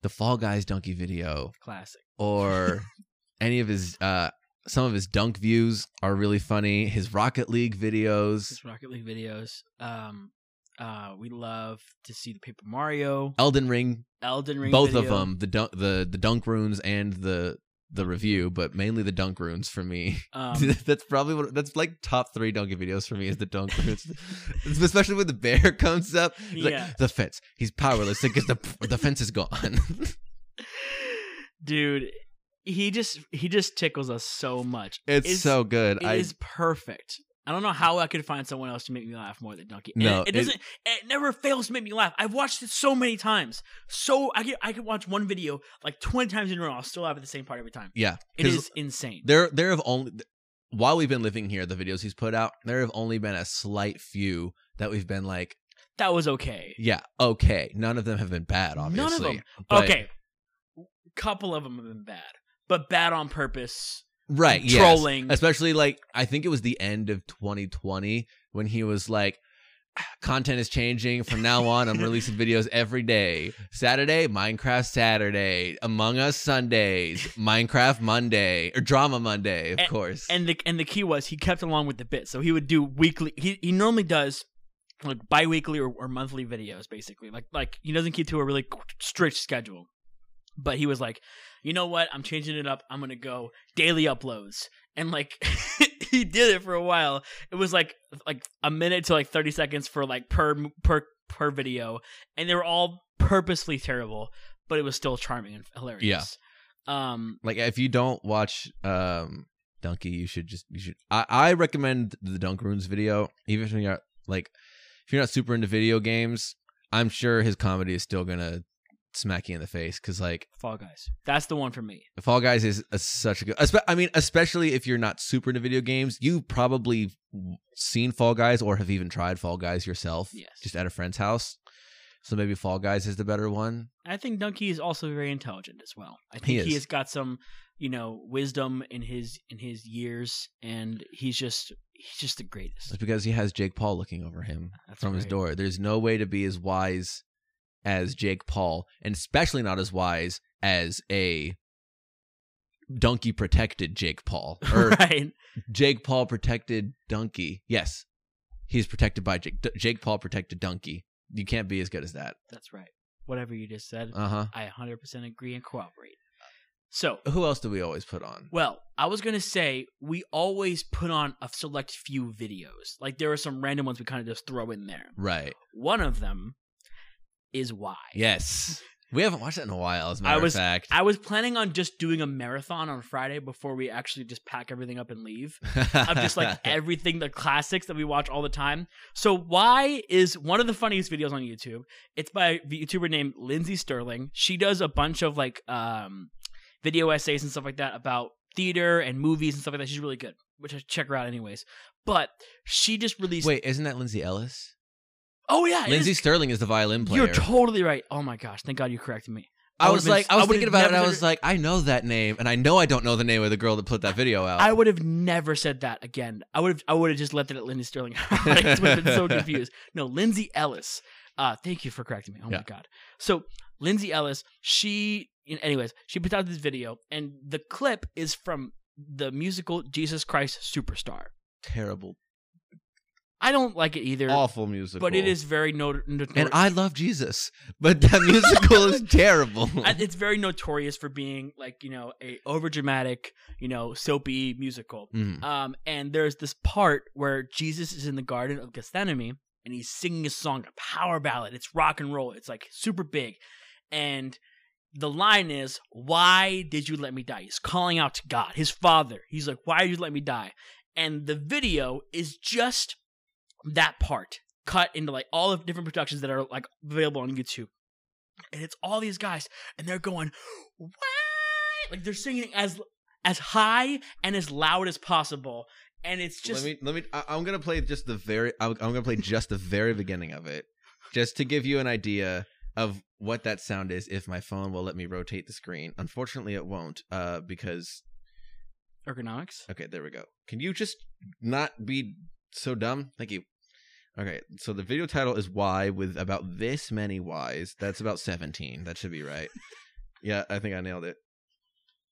the fall guys Dunkey video Classic. or (laughs) any of his uh some of his dunk views are really funny. His rocket league videos. His Rocket League videos. Um, uh, we love to see the Paper Mario, elden ring. Elden Ring. both of them. The dunk the the dunk runes and the the review but mainly the dunk runes for me. Um, (laughs) that's probably what that's like top three Dunkey videos for me is the dunk runes. (laughs) Especially when the bear (laughs) comes up. He's like, Yeah. the fence. He's powerless. Because the the fence is gone. Dude he just he just tickles us so much it's It's- so good It is i perfect I don't know how I could find someone else to make me laugh more than Dunkey. No, it, it it- doesn't. It, never fails to make me laugh. I've watched it so many times. So I could I could watch one video like twenty times in a row. I'll still laugh at the same part every time. Yeah, It is insane. There, there have only while we've been living here, the videos he's put out, there have only been a slight few that we've been like, That was okay. yeah, okay. None of them have been bad, obviously. None of them. okay, couple of them have been bad, but bad on purpose. right? yes. trolling. especially like I think it was the end of 2020 when he was like. Ah, content is changing from now on. I'm releasing (laughs) videos every day. Saturday, Minecraft Saturday. Among Us Sundays. Minecraft Monday or Drama Monday, of And- course. And the and the key was he kept along with the bit. So he would do weekly. He he normally does like bi-weekly or, or monthly videos basically. Like like he doesn't keep to a really strict schedule. But he was like, you know what? I'm changing it up. I'm gonna go daily uploads. And like (laughs) he did it for a while. It was like like a minute to like 30 seconds for like per per per video, and they were all purposely terrible, but it was still charming and hilarious. Yeah. Um. like if you don't watch um Dunkey, you should just you should I, I recommend the Dunk Runes video, even if you're not like if you're not super into video games, I'm sure his comedy is still gonna smack you in the face because like Fall Guys. That's the one for me. Fall Guys is a, such a good. I mean, especially if you're not super into video games, you've probably seen Fall Guys or have even tried Fall Guys yourself, Yes. just at a friend's house. So maybe Fall Guys is the better one. I think Dunkey is also very intelligent as well. I think He he, has got some, you know, wisdom in his in his years, and he's just he's just the greatest. It's because he has Jake Paul looking over him That's from his door. There's no way to be as wise as Jake Paul, and especially not as wise as a Dunkey protected Jake Paul (laughs) or right? Jake Paul protected Dunkey. Yes, he's protected by Jake. D- Jake Paul protected Dunkey. You can't be as good as that. That's right. Whatever you just said, Uh huh. I 100% agree and cooperate. So, Who else do we always put on? well, I was gonna say we always put on a select few videos. Like there are some random ones we kind of just throw in there. Right. One of them is why. Yes. We haven't watched that in a while. As a matter I was- of fact, I was planning on just doing a marathon on Friday before we actually just pack everything up and leave. of just like (laughs) everything, the classics that we watch all the time. So why is one of the funniest videos on YouTube? It's by a YouTuber named Lindsey Stirling. She does a bunch of like um video essays and stuff like that about theater and movies and stuff like that. She's really good, which I check her out anyways. But she just released. Wait, isn't that Lindsay Ellis? Oh yeah, it Lindsey Stirling is the violin player. You're totally right. Oh my gosh, thank God you corrected me. I would've was been- like, I was would've thinking about it, and I was like, I know that name, and I know I don't know the name of the girl that put that video out. I would have never said that again. I would have I would have just left it at Lindsey Stirling. (laughs) I would have been so confused. No, Lindsay Ellis. Uh, thank you for correcting me. Oh Yeah. my god. So Lindsay Ellis, she anyways, she put out this video and the clip is from the musical Jesus Christ Superstar. Terrible, I don't like it either, awful musical. but it is very not- notorious. and I love Jesus, but that musical is (laughs) terrible. it's very notorious for being like, you know, a overdramatic, you know, soapy musical. Mm. Um, and there's this part where Jesus is in the Garden of Gethsemane and he's singing a song, a power ballad. It's rock and roll. It's like super big. And the line is, Why did you let me die? He's calling out to God, his father. He's like, Why did you let me die? And the video is just that part cut into like all of different productions that are like available on YouTube. And it's all these guys, and they're going, Why? Like they're singing as as high and as loud as possible. And it's just let me let me. I, I'm gonna play just the very. I'm, I'm gonna play just the very beginning of it, just to give you an idea of what that sound is. If my phone will let me rotate the screen, unfortunately it won't. Uh, because ergonomics. okay, there we go. Can you just not be so dumb? Thank you. Okay, so the video title is "Why" with about this many Y's. That's about 17. That should be right. (laughs) yeah, I think I nailed it.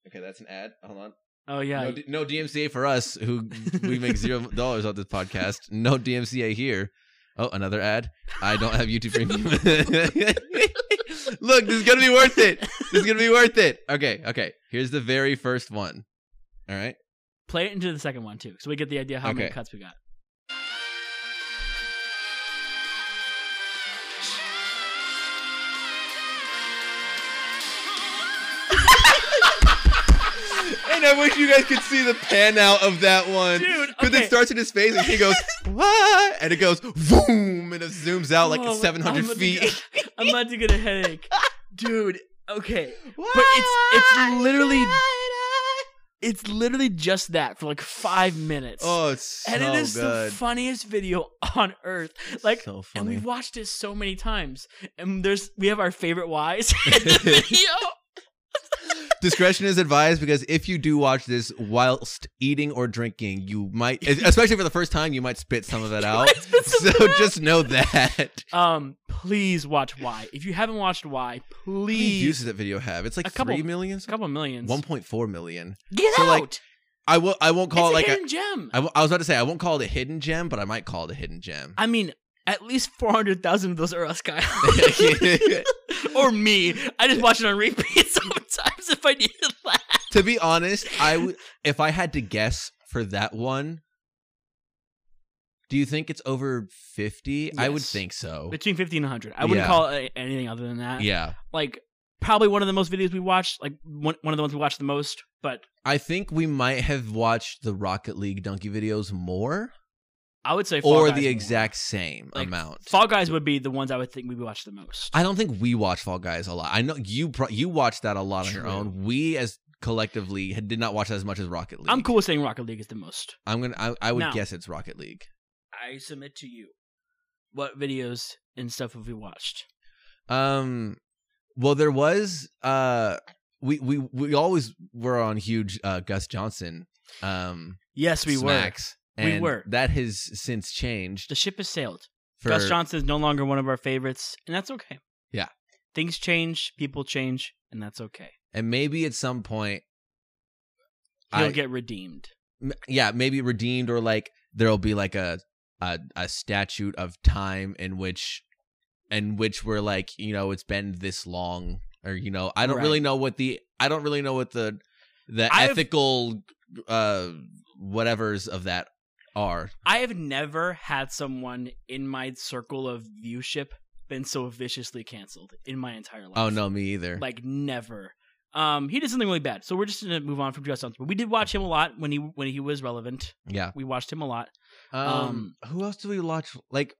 Okay, that's an ad. Hold on. Oh yeah. No, no DMCA for us who we make zero (laughs) dollars off this podcast. No DMCA here. Oh, another ad. I don't have YouTube Premium. (laughs) Look, this is gonna be worth it. This is gonna be worth it. Okay, okay. Here's the very first one. All right. Play it into the second one too, so we get the idea how many cuts we got. And I wish you guys could see the pan out of that one. Dude, Because okay. it starts in his face and he goes, (laughs) what? And it goes, boom, and it zooms out like Oh, 700 I'm feet. get- I'm about to get a headache, dude. Okay, but it's it's literally it's literally just that for like five minutes. Oh, it's so and it is the funniest video on earth. Like, so and we've watched it so many times. And there's we have our favorite whys (laughs) in the video. Discretion is advised because if you do watch this whilst eating or drinking, you might, especially for the first time, you might spit some of it (laughs) out. So just know that. (laughs) Um, please watch Why. If you haven't watched Why, How many please. views does that video have? It's like A couple- three million. a couple millions. One point four million. Get so, out. like, I will. I won't call it's it like a a. hidden gem. I, w- I was about to say I won't call it a hidden gem, but I might call it a hidden gem. I mean, at least four hundred thousand of those are us, Kyle, (laughs) or me. I just watch it on repeat sometimes if I need to (laughs) laugh. to be honest, I would if I had to guess for that one. Do you think it's over fifty? I would think so. Between fifty and hundred, I wouldn't Yeah. call it anything other than that. Yeah, like probably one of the most videos we watched, like one one of the ones we watched the most. But I think we might have watched the Rocket League Dunkey videos more, I would say Fall or Guys the more. exact same Like, amount. Fall Guys would be the ones I would think we would watch the most. I don't think we watch Fall Guys a lot. I know you pro- you watched that a lot on your True. own. We as collectively had, did not watch that as much as Rocket League. I'm cool with saying Rocket League is the most. I'm gonna. I, I would Now- guess it's Rocket League. I submit to you. What videos and stuff have we watched? Um, well, there was. Uh, we we we always were on huge uh, Gus Johnson. Um, Yes, we were. smacks, We were. That has since changed. The ship has sailed. For, Gus Johnson is no longer one of our favorites, and that's okay. Yeah. Things change, people change, and that's okay. and maybe at some point, He'll I- get redeemed. yeah, maybe redeemed or like there'll be like a a a statute of time in which in which we're like you know it's been this long or you know I don't Right. really know what the I don't really know what the the I've- ethical uh whatevers of that are. I have never had someone in my circle of viewship been so viciously canceled in my entire life. Oh no, me either. like never. Um, he did something really bad, so we're just gonna move on from Gus Johnson. But we did watch him a lot when he when he was relevant. yeah. We watched him a lot. Um, who else do we watch? Like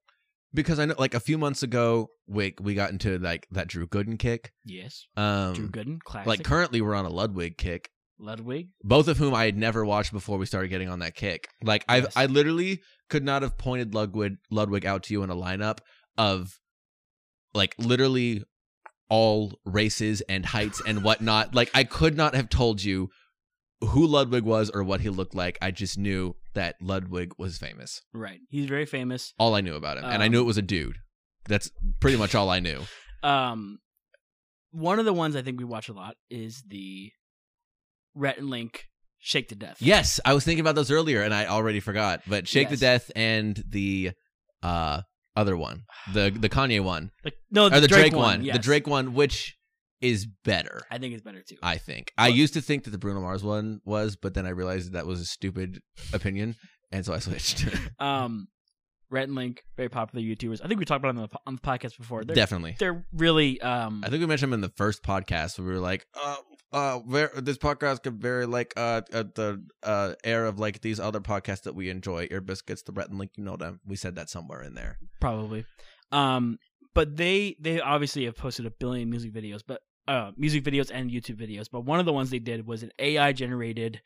because I know like a few months ago, we we got into like that Drew Gooden kick. Yes, Um, Drew Gooden, classic. like currently we're on a Ludwig kick. Ludwig. both of whom I had never watched before we started getting on that kick. Like I Yes. I literally could not have pointed Ludwig Ludwig out to you in a lineup of like literally all races and heights and whatnot. (laughs) Like I could not have told you who Ludwig was or what he looked like. I just knew that Ludwig was famous. Right, he's very famous. All I knew about him. and I Um, knew it was a dude. That's pretty much all I knew. (laughs) Um, one of the ones I think we watch a lot is the Rhett and Link Shake to Death. Yes, I was thinking about those earlier and I already forgot. But Shake the Yes. Death and the uh other one. The (sighs) the Kanye one. The, no, or the Drake, one, yes. the Drake one, which is better. I think it's better too. I think. I used to think that the Bruno Mars one was, but then I realized that was a stupid opinion, and so I switched. (laughs) Um, Rhett and Link, very popular YouTubers. I think we talked about them on the, on the podcast before. They're Definitely. they're really um. I think we mentioned them in the first podcast where we were like, uh, uh, this podcast could very like uh, uh the uh air of like these other podcasts that we enjoy, Ear Biscuits, the Rhett and Link, you know them. We said that somewhere in there. probably um but they they obviously have posted a billion music videos but uh music videos and youtube videos but one of the ones they did was an ai generated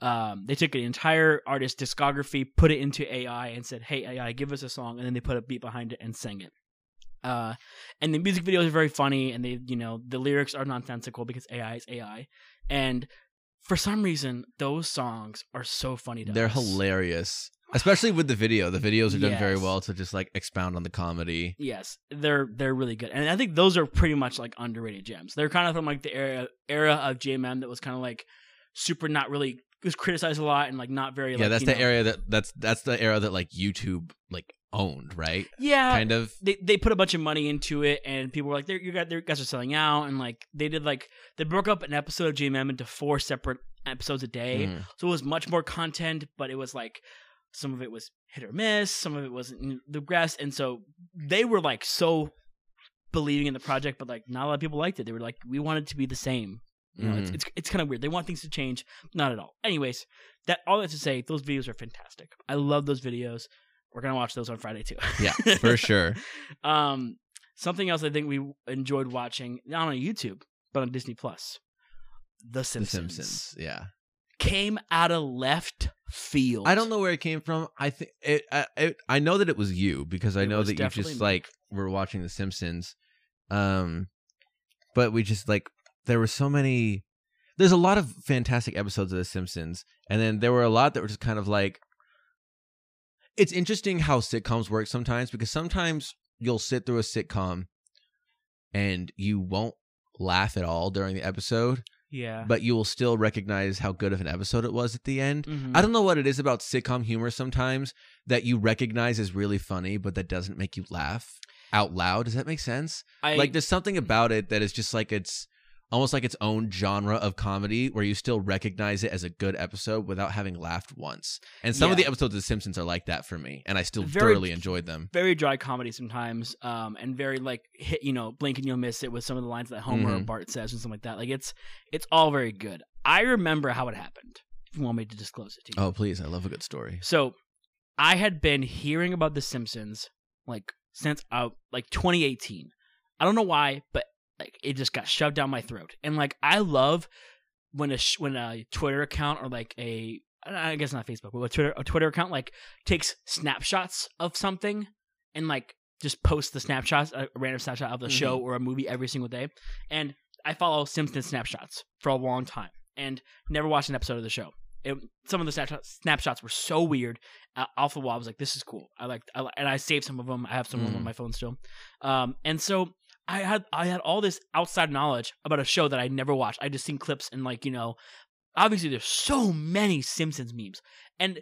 um they took an entire artist discography put it into ai and said hey ai give us a song and then they put a beat behind it and sang it uh and the music videos are very funny and they you know the lyrics are nonsensical because ai is ai and for some reason those songs are so funny to They're us. hilarious, especially with the video. The videos are done very well to just like expound on the comedy. Yes, they're they're really good, and I think those are pretty much like underrated gems. They're kind of from like the era era of GMM that was kind of like super not really was criticized a lot and like not very yeah, like, that's you the know- area that that's that's the era that like YouTube like owned, right? Yeah, kind of. they they put a bunch of money into it, and people were like, "They're you got their guys are selling out," and like they did like they broke up an episode of GMM into four separate episodes a day, Mm. so it was much more content, but it was like some of it was hit or miss, some of it wasn't the rest, and so they were like so believing in the project, but like not a lot of people liked it. They were like, we want it to be the same. You know, it's Mhm. it's, it's kind of weird. They want things to change, not at all. Anyways, that all that to say, those videos are fantastic. I love those videos. We're gonna watch those on Friday too. Yeah, (laughs) for sure. Um, something else I think we enjoyed watching not on YouTube but on Disney Plus, The The Simpsons, Simpsons. Yeah. came out of left field. I don't know where it came from. I think it, I it, I know that it was you because I It know that you just me. like were watching The Simpsons. Um, but we just like there were so many. There's a lot of fantastic episodes of The Simpsons, and then there were a lot that were just kind of like. It's interesting how sitcoms work sometimes because sometimes you'll sit through a sitcom, and you won't laugh at all during the episode, Yeah, but you will still recognize how good of an episode it was at the end. Mhm. I don't know what it is about sitcom humor sometimes that you recognize as really funny, but that doesn't make you laugh out loud. Does that make sense? I, like there's something about it that is just like it's almost like its own genre of comedy where you still recognize it as a good episode without having laughed once. And some of the episodes of The Simpsons are like that for me, and I still Very- thoroughly enjoyed them. very dry comedy sometimes, um, and very like hit, you know, blink and you'll miss it with some of the lines that Homer or Mhm. Bart says and something like that. Like it's it's all very good. I remember how it happened. If you want me to disclose it to you. Oh please, I love a good story. So, I had been hearing about The Simpsons like since uh, like 2018. I don't know why, but like it just got shoved down my throat. And like I love when a sh- when a Twitter account or like a I guess not Facebook, but a Twitter a Twitter account like takes snapshots of something and like just posts the snapshots, a random snapshot of the show or a movie every single day. And I follow Simpsons snapshots for a long time and never watched an episode of the show. It, some of the snapshots, snapshots were so weird. Uh, off the wall, I was like, "This is cool." I like, I, and I saved some of them. I have some of them on Mhm. my phone still. Um, and so I had, I had all this outside knowledge about a show that I never watched. I just seen clips and like, you know, obviously there's so many Simpsons memes, and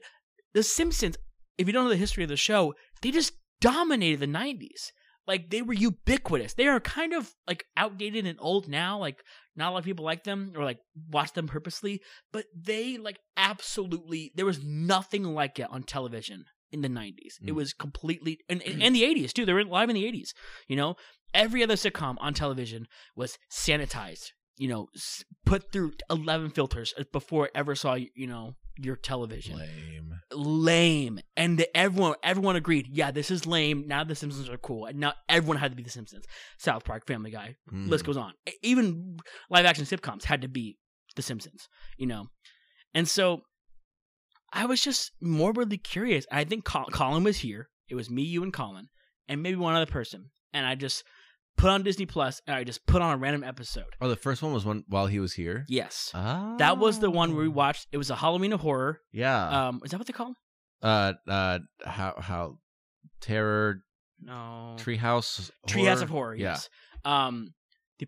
the Simpsons. If you don't know the history of the show, they just dominated the '90s. Like they were ubiquitous. They are kind of like outdated and old now. Like not a lot of people like them or like watch them purposely, but they like absolutely. There was nothing like it on television in the '90s. It Mm. was completely and, and, (clears throat) the '80s too. They were live in the '80s. You know, every other sitcom on television was sanitized. You know, put through 11 filters before it ever saw you know your television Lame. lame and the, everyone everyone agreed yeah this is lame now the simpsons are cool and now everyone had to be the simpsons south park family guy Mm. list goes on even live action sitcoms had to be the simpsons you know and so i was just morbidly curious i think Col- colin was here it was me you and colin and maybe one other person and i just put on disney plus and i just put on a random episode Oh, the first one was one while he was here. yes Ah, that was the one where we watched it was a halloween of horror Yeah. um is that what they call it uh, uh, how how terror no treehouse Treehouse of Horror. Yeah. Yes. Um, the,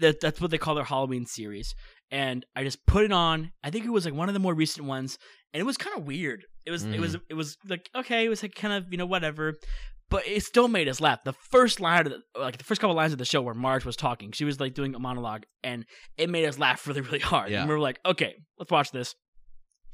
that that's what they call their Halloween series, and I just put it on. I think it was like one of the more recent ones, and it was kind of weird. It was it was Mm. it was like okay, it was like kind of you know whatever, but it still made us laugh. The first line of the, like the first couple lines of the show where Marge was talking, she was like doing a monologue, and it made us laugh (laughs) really really hard. Yeah. And we were like, okay, let's watch this.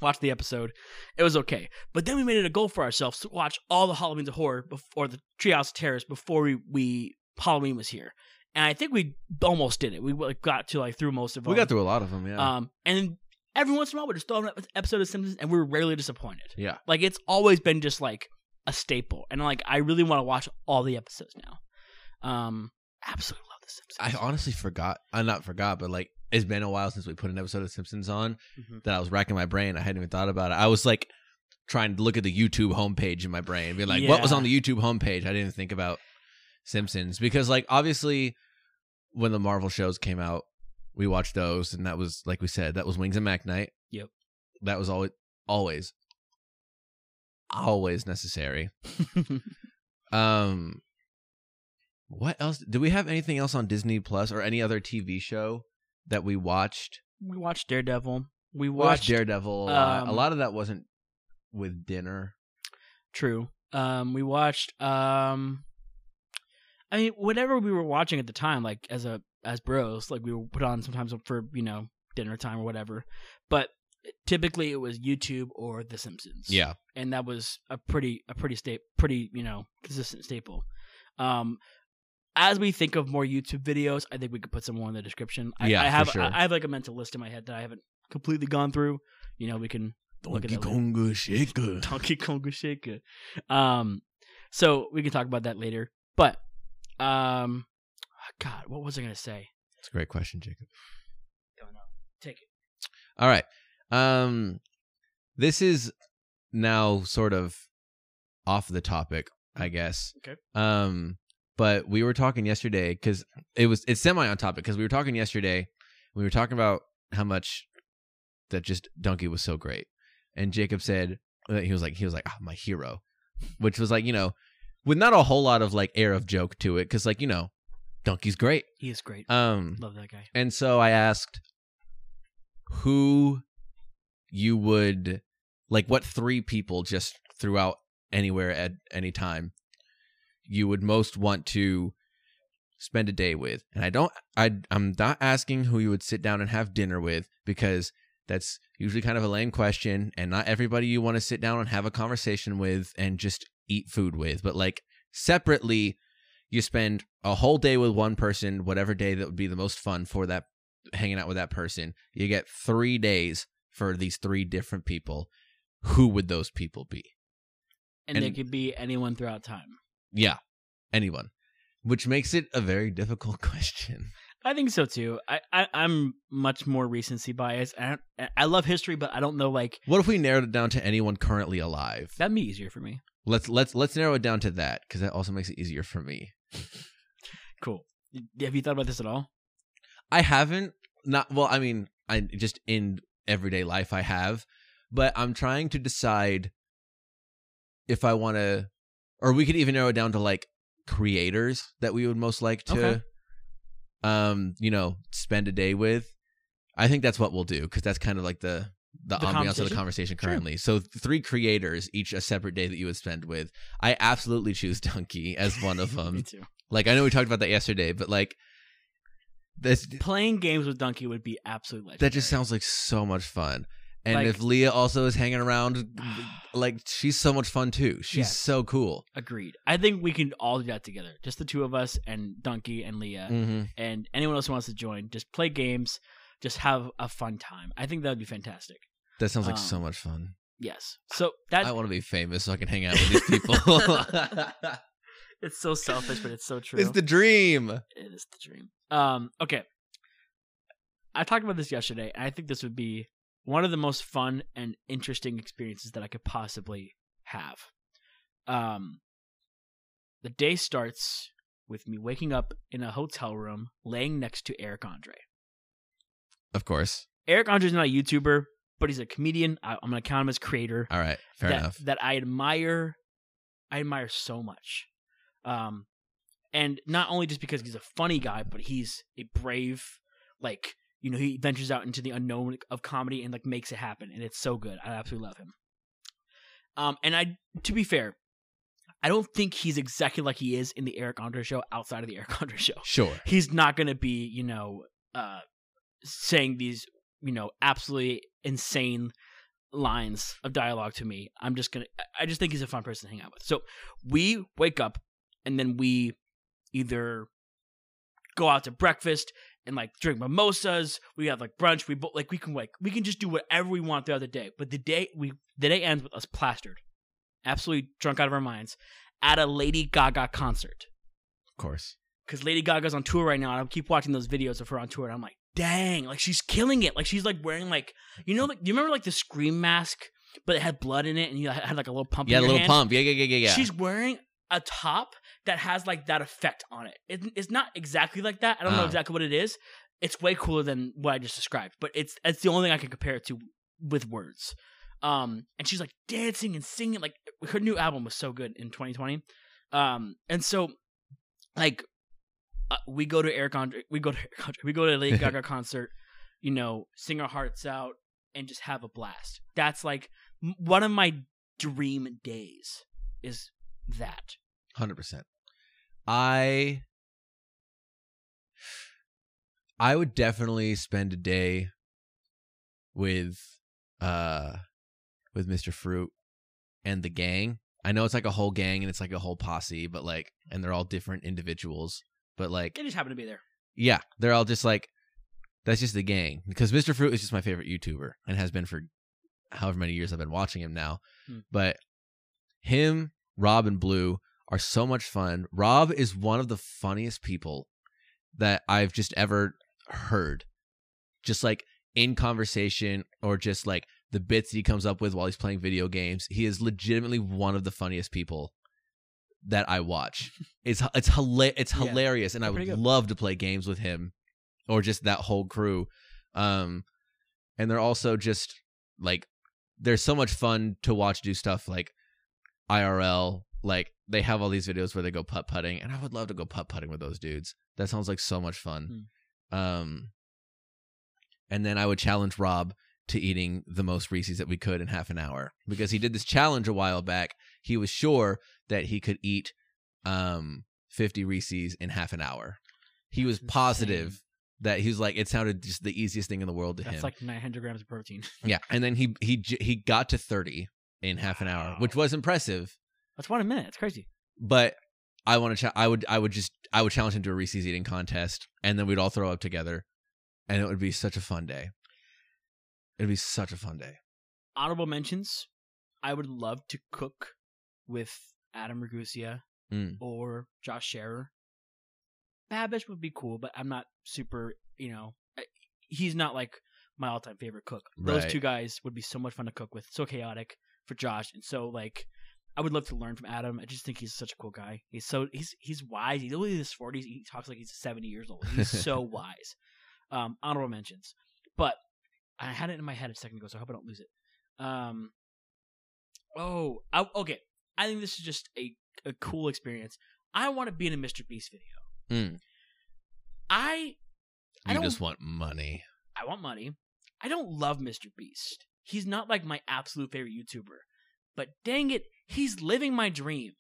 Watch the episode. It was okay, but then we made it a goal for ourselves to watch all the Halloweens of horror before the Treehouse of Terrors before we, we Halloween was here, and I think we almost did it. We got to like through most of them. We got through a lot of them. Yeah. Um, and every once in a while we just throw an episode of Simpsons, and we're rarely disappointed. yeah. Like it's always been just like a staple, and like I really want to watch all the episodes now. Um, absolutely love the Simpsons. I honestly forgot. I not forgot, but like it's been a while since we put an episode of Simpsons on Mhm. that I was racking my brain. I hadn't even thought about it. I was like trying to look at the YouTube homepage in my brain and be like, what was on the YouTube homepage? I didn't even think about Simpsons because like obviously when the Marvel shows came out, we watched those and that was like we said, that was Wings and Mac Night. Yep. That was always always always necessary. (laughs) Um what else? Do we have anything else on Disney Plus or any other TV show that we watched? we watched Daredevil. We We watched watched Daredevil a lot. a um, lot of that wasn't with dinner. True. Um, we watched. Um, I mean, whatever we were watching at the time, like as a as bros, like we would put on sometimes for you know dinner time or whatever. But typically, it was YouTube or The Simpsons. Yeah. and that was a pretty a pretty sta- pretty you know consistent staple. Um, as we think of more YouTube videos, I think we could put some more in the description. I, Yeah, I have sure. I have like a mental list in my head that I haven't completely gone through. You know, we can (laughs) Donkey. Konga Shaker. Donkey Kong Shaker. Um, so we can talk about that later. But, um, God, what was I gonna say? It's a great question, Jacob. Don't know. Take it. All right. Um this is now sort of off the topic, I guess. Okay. Um but we were talking yesterday cuz it was it's semi on topic cuz we were talking yesterday. We were talking about how much that just Dunkey was so great. And Jacob said uh, he was like he was like, "Ah, my hero." Which was like, you know, with not a whole lot of like air of joke to it cuz like, you know, Dunkey's great. He is great. Um Love that guy. and so I asked who you would like what three people just throughout anywhere at any time you would most want to spend a day with. And I don't I I'm not asking who you would sit down and have dinner with because that's usually kind of a lame question and not everybody you want to sit down and have a conversation with and just eat food with, but like separately you spend a whole day with one person, whatever day that would be the most fun for that hanging out with that person. You get 3 days for these three different people. Who would those people be? And, they could be anyone throughout time. Yeah, anyone. Which makes it a very difficult (laughs) question. I think so too. I, I I'm much more recency biased. I I love history, but I don't know like What if we narrowed it down to anyone currently alive? that'd be easier for me. Let's let's let's narrow it down to that because that also makes it easier for me. (laughs) Cool. Have you thought about this at all? I haven't not well, I mean, I just in everyday life I have, but I'm trying to decide if I want to or we could even narrow it down to like creators that we would most like to Okay. um, you know, spend a day with. I think that's what we'll do because that's kind of like the the, The ambiance of the conversation Sure. currently. So three creators, each a separate day that you would spend with. I absolutely choose Dunkey as one of (laughs) me them. too. like I know we talked about that yesterday, but like this (laughs) Playing games with Dunkey would be absolutely legendary. that just sounds like so much fun. And Like- if Leah also is hanging around, (sighs) like she's so much fun too. She's Yes. so cool. agreed. I think we can all do that together. Just the two of us and Dunkey and Leah Mm-hmm. and anyone else who wants to join. Just play games. Just have a fun time. I think that would be fantastic. That sounds like Um, so much fun. Yes. So that I want to be famous so I can hang out with these people. (laughs) it's so selfish, but it's so (laughs) true. it's the dream. It is the dream. Um, okay. I talked about this yesterday, and I think this would be one of the most fun and interesting experiences that I could possibly have. Um, the day starts with me waking up in a hotel room, laying next to Eric Andre. Of course. Eric Andre's not a YouTuber, but he's a comedian. I, I'm gonna count him as creator All right. Fair that, enough. that I admire. I admire so much, um, and not only just because he's a funny guy, but he's a brave, like you know, he ventures out into the unknown of comedy and like makes it happen, and it's so good. I absolutely love him. Um, and I, to be fair, I don't think he's exactly like he is in the Eric Andre show outside of the Eric (laughs) Andre show Sure. he's not going to be, you know, uh, saying these, you know, absolutely insane lines of dialogue to me. I'm just to, I just think he's a fun person to hang out with. So we wake up and then we either go out to breakfast and like drink mimosas. We have like brunch. We like, we can like, we can just do whatever we want throughout the day. But the day we, the day ends with us plastered, absolutely drunk out of our minds at a Lady Gaga concert Of course. because Lady Gaga's on tour right now, and I keep watching those videos of her on tour, and I'm like, dang, like she's killing it. Like she's like wearing like, you know, like, you remember like the scream mask, but it had blood in it, and you had like a little pump. Yeah, a little hand? pump. Yeah, yeah, yeah, yeah, yeah. She's wearing a top that has like that effect on it. it it's not exactly like that. I don't know Ah. exactly what it is. It's way cooler than what I just described, but it's it's the only thing I can compare it to with words. Um, and she's like dancing and singing. Like her new album was so good in 2020. Um, and so like uh, we go to Eric Andre, we go to (laughs) Eric Andre, we go to a Lady Gaga (laughs) concert, you know, sing our hearts out and just have a blast. That's like m- one of my dream days is that. Hundred percent. I I would definitely spend a day with uh with Mr. Fruit and the gang. I know it's like a whole gang and it's like a whole posse, but like and they're all different individuals. But like They just happen to be there. yeah, they're all just like that's just the gang because Mr. Fruit is just my favorite YouTuber and has been for however many years I've been watching him now. Hmm. But him, Rob, and Blue are so much fun. Rob is one of the funniest people that I've just ever heard. Just like in conversation or just like the bits that he comes up with while he's playing video games. He is legitimately one of the funniest people that I watch. (laughs) It's it's hila- it's Yeah, hilarious and I would love to play games with him or just that whole crew. Um and they're also just like there's so much fun to watch do stuff like IRL. Like they have all these videos where they go putt putting, and I would love to go putt putting with those dudes. That sounds like so much fun. Um, and then I would challenge Rob to eating the most Reese's that we could in half an hour because he did this challenge a while back. He was sure that he could eat um 50 Reese's in half an hour. He was positive that he was like it sounded just the easiest thing in the world to him. That's him. like 900 grams of protein. (laughs) Yeah, and then he he he got to 30 in half an hour, which was impressive. That's one a minute. It's crazy. But I want to. Ch- I would. I would just. I would challenge him to a Reese's eating contest, and then we'd all throw up together, and it would be such a fun day. It'd be such a fun day. Honorable mentions. I would love to cook with Adam Ragusea Mm. or Josh Scherer. Babish would be cool, but I'm not super. You know, he's not like my all-time favorite cook. Those two guys would be so much fun to cook with. So chaotic for Josh, and so like. I would love to learn from Adam. I just think he's such a cool guy. He's so he's he's wise. He's only in his forties. He talks like he's seventy years old. He's (laughs) so wise. Um, honorable mentions, but I had it in my head a second ago, so I hope I don't lose it. Um, oh, I, okay. I think this is just a a cool experience. I want to be in a Mr. Beast video. Mm. I I You don't- just want money. I want money. I don't love Mr. Beast. He's not like my absolute favorite YouTuber. But dang it, he's living my dream.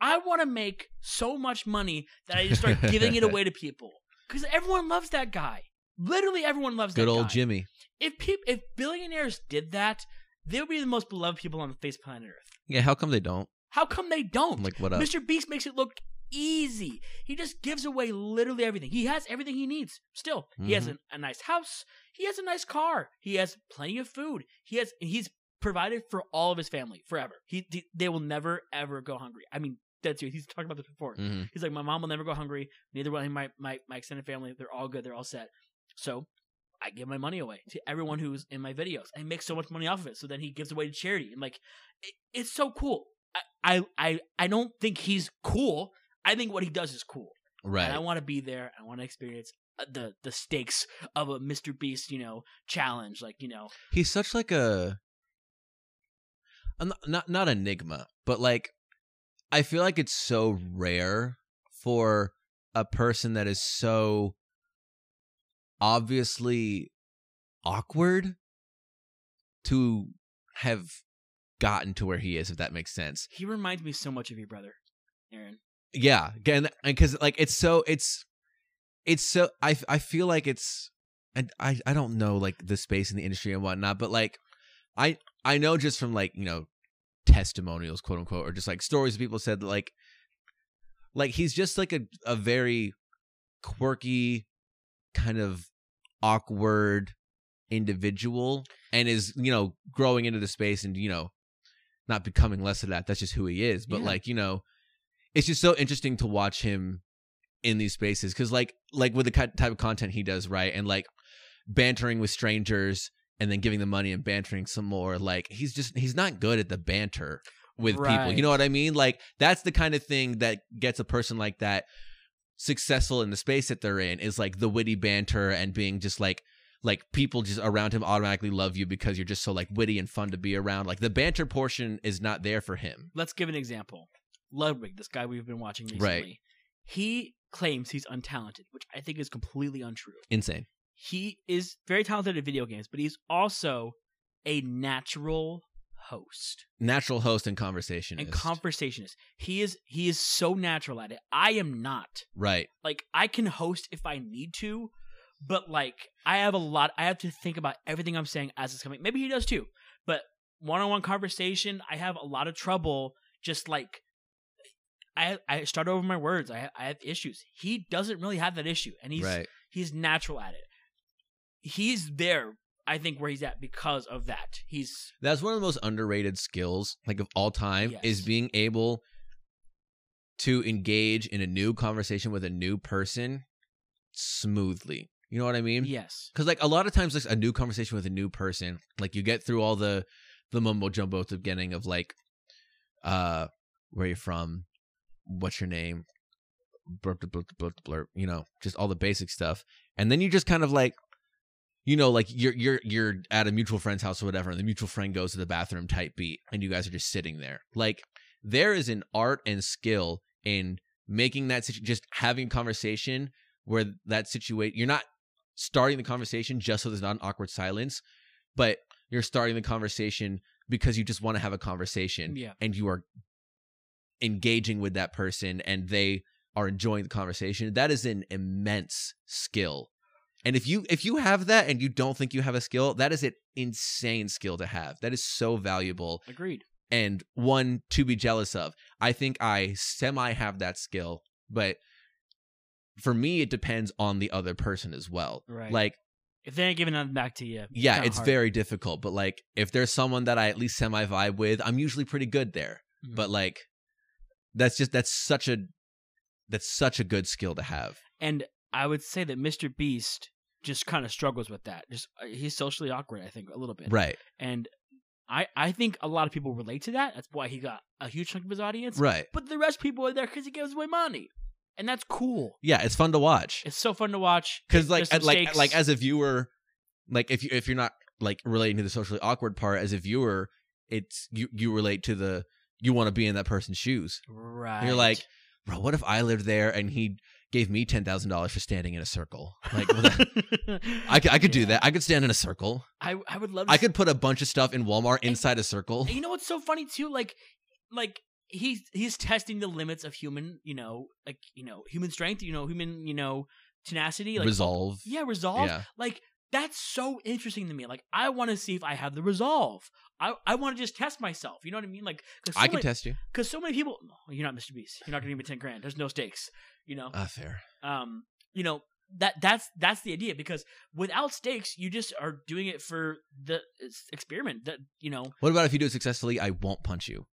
I want to make so much money that I just start giving it away to (laughs) people. Because everyone loves that guy. Literally everyone loves Good that old guy. Jimmy. If peop- if billionaires did that, they would be the most beloved people on the face of planet Earth. Yeah. How come they don't? How come they don't? Like what up? Mr. Beast makes it look easy. He just gives away literally everything. He has everything he needs. Still, he has Mhm. a, a nice house. He has a nice car. He has plenty of food. He has he's provided for all of his family forever. He they- they will never ever go hungry. I mean, that's serious. He's talked about this before. Mhm. He's like, my mom will never go hungry. Neither will my my my extended family. They're all good. They're all set. So. I give my money away to everyone who's in my videos. I make so much money off of it. So then he gives away to charity, and like, it, it's so cool. I, I I I don't think he's cool. I think what he does is cool, Right. and I want to be there. I want to experience uh, the the stakes of a Mr. Beast, you know, challenge. Like you know, He's such like a a- not not not enigma, but like I feel like it's so rare for a person that is so obviously awkward to have gotten to where he is if that makes sense. he reminds me so much of your brother, Aaron. Yeah, again, because like it's so it's it's so I I feel like it's and I I don't know like the space in the industry and whatnot, but like I I know just from like you know testimonials quote unquote or just like stories people said that like like he's just like a a very quirky kind of awkward individual and is you know growing into the space and you know not becoming less of that. That's just who he is. But Yeah. like you know it's just so interesting to watch him in these spaces. Because like like with the type of content he does right and like bantering with strangers and then giving them money and bantering some more like he's just he's not good at the banter with people. You know what i mean? Like that's the kind of thing that gets a person like that successful in the space that they're in is like the witty banter and being just like like people just around him automatically love you because you're just so like witty and fun to be around like the banter portion is not there for him Let's give an example. Ludwig, this guy we've been watching recently, Right. he claims he's untalented, which I think is completely untrue. insane he is very talented at video games, but he's also a natural host natural host and conversationist and conversationist. He is he is so natural at it. I am not. right Like I can host if I need to, but like I have a lot I have to think about everything I'm saying as it's coming. Maybe he does too. But one-on-one conversation, I have a lot of trouble just like I I start over my words. I I have issues. He doesn't really have that issue, and he's right. he's natural at it. He's there, I think, where he's at because of that. He's That's one of the most underrated skills, like of all time, is being able to engage in a new conversation with a new person smoothly. You know what I mean? yes, Because like a lot of times, like a new conversation with a new person, like you get through all the the mumbo jumbo at the beginning of like, uh, where you from, what's your name, blurp, blurp, blurp, blurp, blurp, you know, just all the basic stuff, and then you just kind of like, you know, like you're you're you're at a mutual friend's house or whatever, and the mutual friend goes to the bathroom type beat, and you guys are just sitting there. Like there is an art and skill in making that situ- just having a conversation where that situation you're not starting the conversation just so there's not an awkward silence, but you're starting the conversation because you just want to have a conversation Yeah. and you are engaging with that person and they are enjoying the conversation. That is an immense skill. And if you if you have that and you don't think you have a skill, that is an insane skill to have. That is so valuable agreed. and one to be jealous of. I think I semi have that skill, but for me it depends on the other person as well. Right. Like If they ain't giving nothing back to you, yeah, it's hard. very difficult, but like if there's someone that I at least semi vibe with, I'm usually pretty good there. Mhm. But like that's just that's such a that's such a good skill to have. And I would say that Mr. Beast just kind of struggles with that. Just uh, he's socially awkward, I think, a little bit. Right. And I I think a lot of people relate to that. That's why he got a huge chunk of his audience. Right. But the rest of people are there because he gives away money, and that's cool. Yeah, it's fun to watch. It's so fun to watch. Cuz like like stakes. like as a viewer like if you if you're not like relating to the socially awkward part as a viewer, it's you you relate to the you want to be in that person's shoes. right. And you're like, bro, what if I lived there and he gave me ten thousand dollars for standing in a circle? Like, well, that- I could, I could do that. I could stand in a circle. I I would love. To I could put a bunch of stuff in Walmart And- inside a circle. And you know what's so funny too? Like, like he's he's testing the limits of human, you know, like you know, human strength, you know, human, you know, tenacity, like Resolve. yeah, resolve. Yeah. Like that's so interesting to me. Like I want to see if I have the resolve. I I want to just test myself. You know what I mean? Like so I can many, test you. because so many people. Oh, you're not Mr. Beast. You're not going to give me ten grand. There's no stakes. You know. Ah, fair. um. You know that that's that's the idea because without stakes you just are doing it for the experiment that you know What about if you do it successfully? I won't punch you.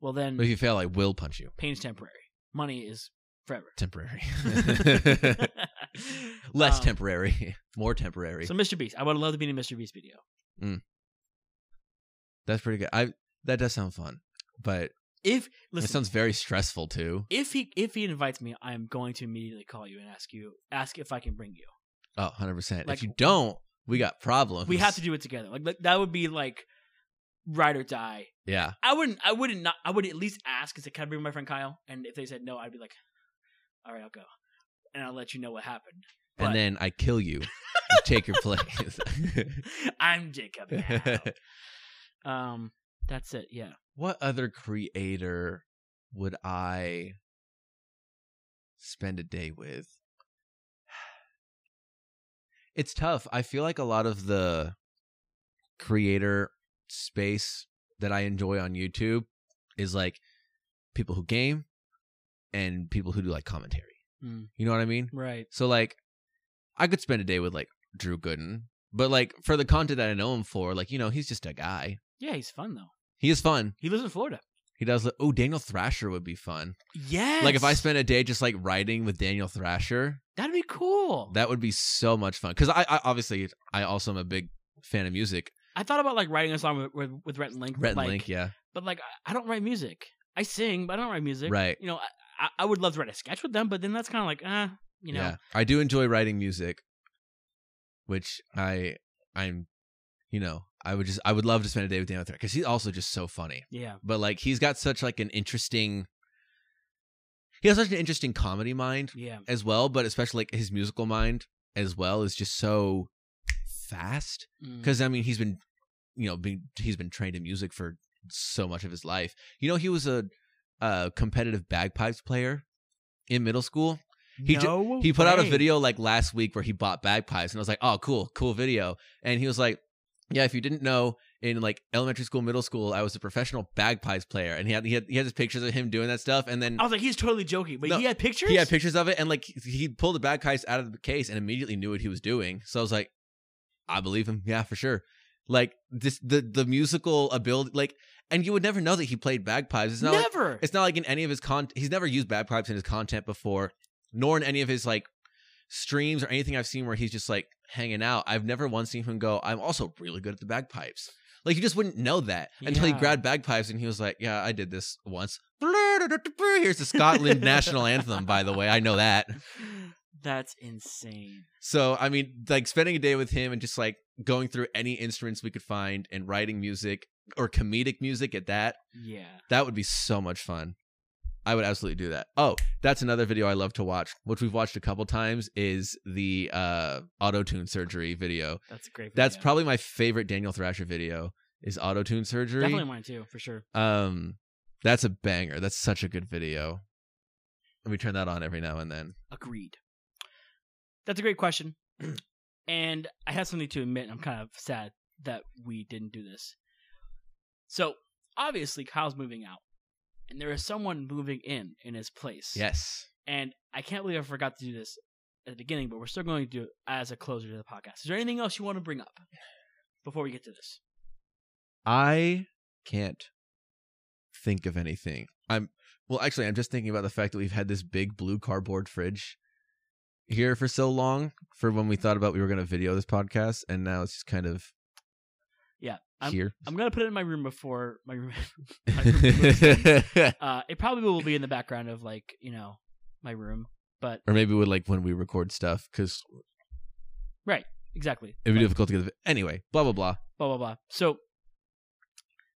well then But if you fail, I will punch you. pain is temporary. Money is forever. Temporary. (laughs) (laughs) Less Um, temporary. (laughs) More temporary. So Mr. Beast, I would love to be in a Mr. Beast video. That's pretty good. I that does sound fun, but If it sounds very stressful too. if he if he invites me, I am going to immediately call you and ask you ask if I can bring you. Oh, 100 percent. Like- If you don't, we got problems. We have to do it together. Like that- that would be like ride or die. Yeah. I wouldn't. I wouldn't not. I would at least ask. Is it can I bring my friend Kyle? And if they said no, I'd be like, all right, I'll go, and I'll let you know what happened. But and then I kill you, and take your place. (laughs) I'm Jacob. now. (laughs) um, that's it. Yeah. what other creator would I spend a day with? (sighs) It's tough. I feel like a lot of the creator space that I enjoy on YouTube is like people who game and people who do like commentary. Mm. You know what I mean? Right. So like I could spend a day with like Drew Gooden, but like for the content that I know him for, like you know, he's just a guy. Yeah, he's fun though. He is fun. He lives in Florida. He does. Oh, Daniel Thrasher would be fun. Yeah. Like if I spent a day just like writing with Daniel Thrasher, that'd be cool. that would be so much fun. Because I, I obviously I also am a big fan of music. I thought about like writing a song with with, with Rhett and Link. Rhett and like, Link, yeah, But like, I- don't write music. I sing, but I don't write music. right. You know, I, I, I would love to write a sketch with them, but then that's kind of like, uh, you know, yeah, I do enjoy writing music, which I I'm, you know, I would just I would love to spend a day with Daniel because he's also just so funny. yeah, But like he's got such like an interesting. He has such an interesting comedy mind yeah. as well, but especially like his musical mind as well is just so fast. Mm. because I mean he's been you know being he's been trained in music for so much of his life. You know he was a, a competitive bagpipes player in middle school. He no He put out a video like last week where he bought bagpipes, and I was like, oh cool, cool video. And he was like, yeah, if you didn't know, in like elementary school, middle school, I was a professional bagpipes player, and he had he had he had his pictures of him doing that stuff, and then I was like, he's totally joking, but No, he had pictures. he had pictures of it, and like he pulled the bagpipes out of the case and immediately knew what he was doing. So I was like, I believe him, yeah, for sure. Like this, the the musical ability, like, and you would never know that he played bagpipes. It's not like Never. it's not like in any of his con. He's never used bagpipes in his content before, nor in any of his like streams or anything I've seen where he's just like hanging out. I've never once seen him go. I'm also really good at the bagpipes. Like you just wouldn't know that until he grabbed bagpipes and he was like, "Yeah, I did this once." Here's the Scotland (laughs) national anthem, by the way. I know that. That's insane. So I mean, like spending a day with him and just like going through any instruments we could find and writing music or comedic music at that. Yeah. That would be so much fun. I would absolutely do that. Oh, that's another video I love to watch, which we've watched a couple times, is the uh auto tune surgery video. That's a great. That's probably my favorite Daniel Thrasher video is auto tune surgery. definitely mine too, for sure. Um that's a banger. That's such a good video. Let me turn that on every now and then. Agreed. That's a great question. (clears throat) and I have something to admit. I'm kind of sad that we didn't do this. So, obviously, Kyle's moving out. And there is someone moving in in his place. Yes. And I can't believe I forgot to do this at the beginning, but we're still going to do it as a closer to the podcast. Is there anything else you want to bring up before we get to this? I can't think of anything. I'm well actually I'm just thinking about the fact that we've had this big blue cardboard fridge here for so long for when we thought about we were going to video this podcast and now it's just kind of Yeah. I'm, here. I'm going to put it in my room before my room. (laughs) my room (laughs) uh, it probably will be in the background of, like, you know, my room. But or maybe with like when we record stuff cuz right, exactly. it'd be Like, difficult to get the anyway, blah blah blah. blah blah blah. So,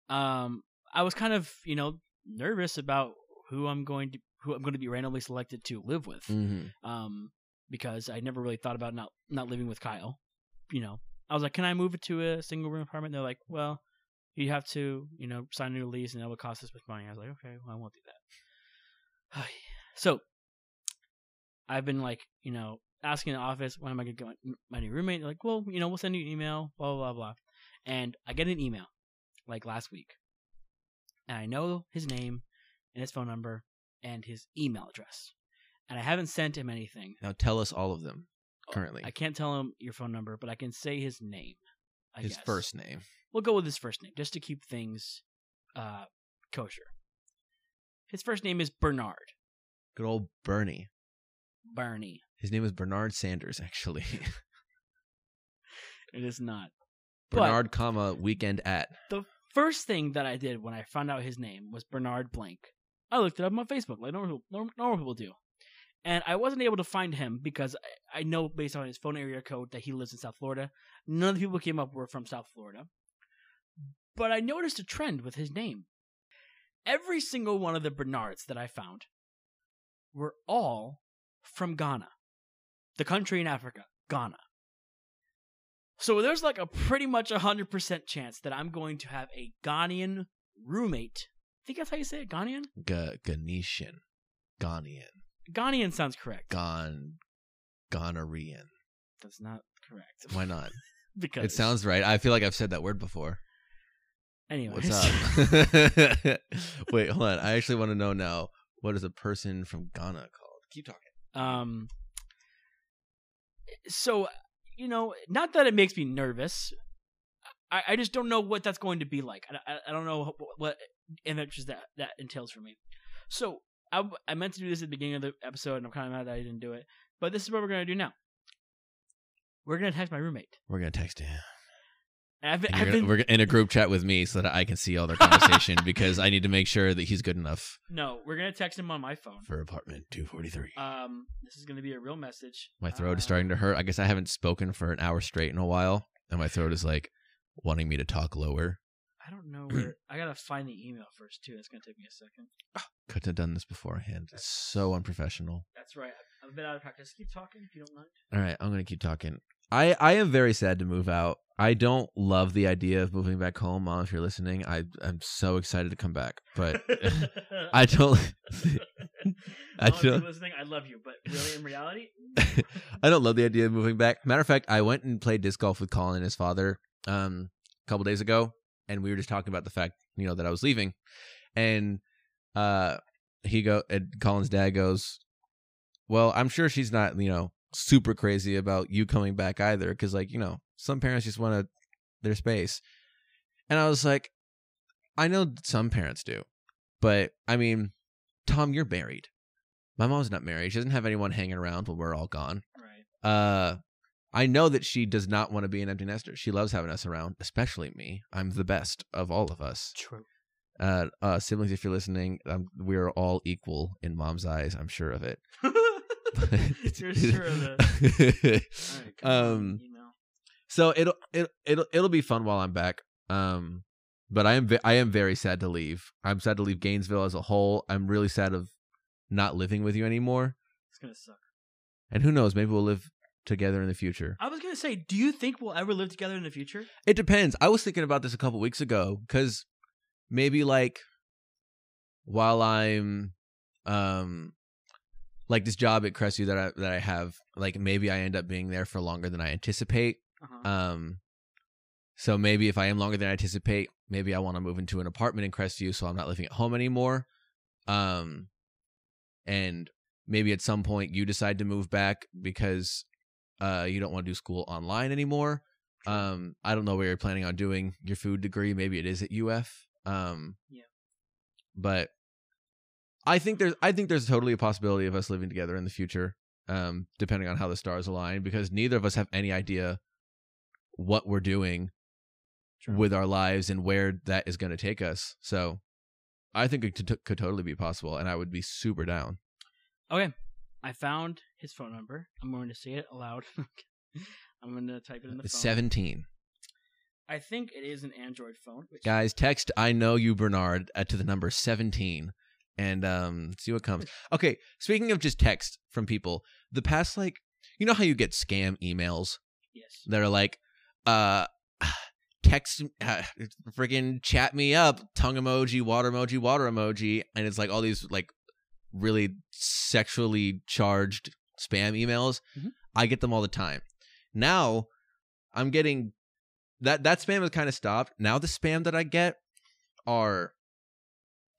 um, I was kind of you know nervous about who I'm going to who I'm going to be randomly selected to live with, Mhm. um, because I never really thought about not not living with Kyle. You know, I was like, can I move it to a single room apartment? They're like, well, you have to you know sign a new lease and that would cost this much money. I was like, okay, well, I won't do that. (sighs) so, I've been like, you know, asking the office when am I gonna get my, my new roommate? They're like, well, you know, we'll send you an email, blah blah blah blah. And I get an email like last week, and I know his name and his phone number and his email address, and I haven't sent him anything. Now tell us all of them currently. I can't tell him your phone number, but I can say his name. I His guess. first name. We'll go with his first name just to keep things uh, kosher. His first name is Bernard. Good old Bernie. Bernie. His name is Bernard Sanders actually. (laughs) It is not. But- Bernard comma weekend at. the first thing that I did when I found out his name was Bernard Blank. I looked it up on Facebook, like normal normal people do, and I wasn't able to find him because I, know based on his phone area code that he lives in South Florida. None of the people who came up were from South Florida, but I noticed a trend with his name. Every single one of the Bernards that I found were all from Ghana, the country in Africa, Ghana. So there's like a pretty much a hundred percent chance that I'm going to have a Ghanaian roommate. I think that's how you say it, Ghanaian. Ga- Ganesian. Ghanaian. Ghanaian sounds correct. Gon gonorrhean. That's not correct. Why not? (laughs) because It sounds right. I feel like I've said that word before. Anyways, What's up? (laughs) Wait, hold on. I actually want to know now. What is a person from Ghana called? Keep talking. um, so you know, not that it makes me nervous. I, I just don't know what that's going to be like. I, I, I don't know what, what images that that entails for me. So I, I meant to do this at the beginning of the episode, and I'm kind of mad that I didn't do it. But this is what we're gonna do now. We're gonna text my roommate. We're gonna text him. And I've been, And I've you're been we're gonna- in a group chat with me so that I can see all their conversation (laughs) because I need to make sure that he's good enough no, we're gonna text him on my phone. for apartment 243. Um, this is gonna be a real message. My throat Uh, is starting to hurt. I guess I haven't spoken for an hour straight in a while, and my throat is like wanting me to talk lower. I don't know (clears throat) where. I gotta find the email first too. That's gonna take me a second. (sighs) Couldn't have done this beforehand. It's so unprofessional. That's right. I'm a bit out of practice. Keep talking if you don't mind. All right, I'm gonna keep talking. I I am very sad to move out. I don't love the idea of moving back home, mom. If you're listening, I I'm so excited to come back, but (laughs) I don't. (laughs) I Mom, if you're don't. listening. I love you, but really, in reality, (laughs) I don't love the idea of moving back. Matter of fact, I went and played disc golf with Colin and his father um a couple days ago, and we were just talking about the fact you know that I was leaving, and uh, he go and Colin's dad goes, well, I'm sure she's not you know super crazy about you coming back either, because like you know some parents just want to their space, and I was like, I know some parents do, but I mean, Tom, you're married. My mom's not married. She doesn't have anyone hanging around when we're all gone. Right. Uh, I know that she does not want to be an empty nester. She loves having us around, especially me. I'm the best of all of us. True. Uh, uh siblings, if you're listening, um, we're all equal in mom's eyes. I'm sure of it. (laughs) You're (laughs) sure of it. Right, Um, so it'll it, it'll it'll be fun while I'm back. Um, but I am I am very sad to leave. I'm sad to leave Gainesville as a whole. I'm really sad of not living with you anymore. It's gonna suck. And who knows? Maybe we'll live together in the future. I was gonna say, do you think we'll ever live together in the future? It depends. I was thinking about this a couple weeks ago because maybe like while I'm um like this job at Crestview that I that I have, like maybe I end up being there for longer than I anticipate. Uh-huh. Um so maybe if I am longer than I anticipate, maybe I want to move into an apartment in Crestview so I'm not living at home anymore. Um and maybe at some point you decide to move back because uh you don't want to do school online anymore. Um I don't know where you're planning on doing your food degree. Maybe it is at UF. Um Yeah. But I think there's I think there's totally a possibility of us living together in the future. Um depending on how the stars align because neither of us have any idea what we're doing True. with our lives and where that is going to take us. So I think it could, could totally be possible, and I would be super down. Okay, I found his phone number. I'm going to say it aloud. (laughs) I'm going to type it in the It's phone. 17. I think it is an Android phone. Which Guys, text I know you, Bernard, uh, to the number 17 and um, see what comes. (laughs) Okay, speaking of just text from people, the past, like, you know how you get scam emails Yes. that are like, uh, (sighs) text, uh, freaking chat me up, tongue emoji, water emoji, water emoji, and it's like all these like really sexually charged spam emails. Mhm. I get them all the time. Now I'm getting that that spam has kind of stopped. Now the spam that I get are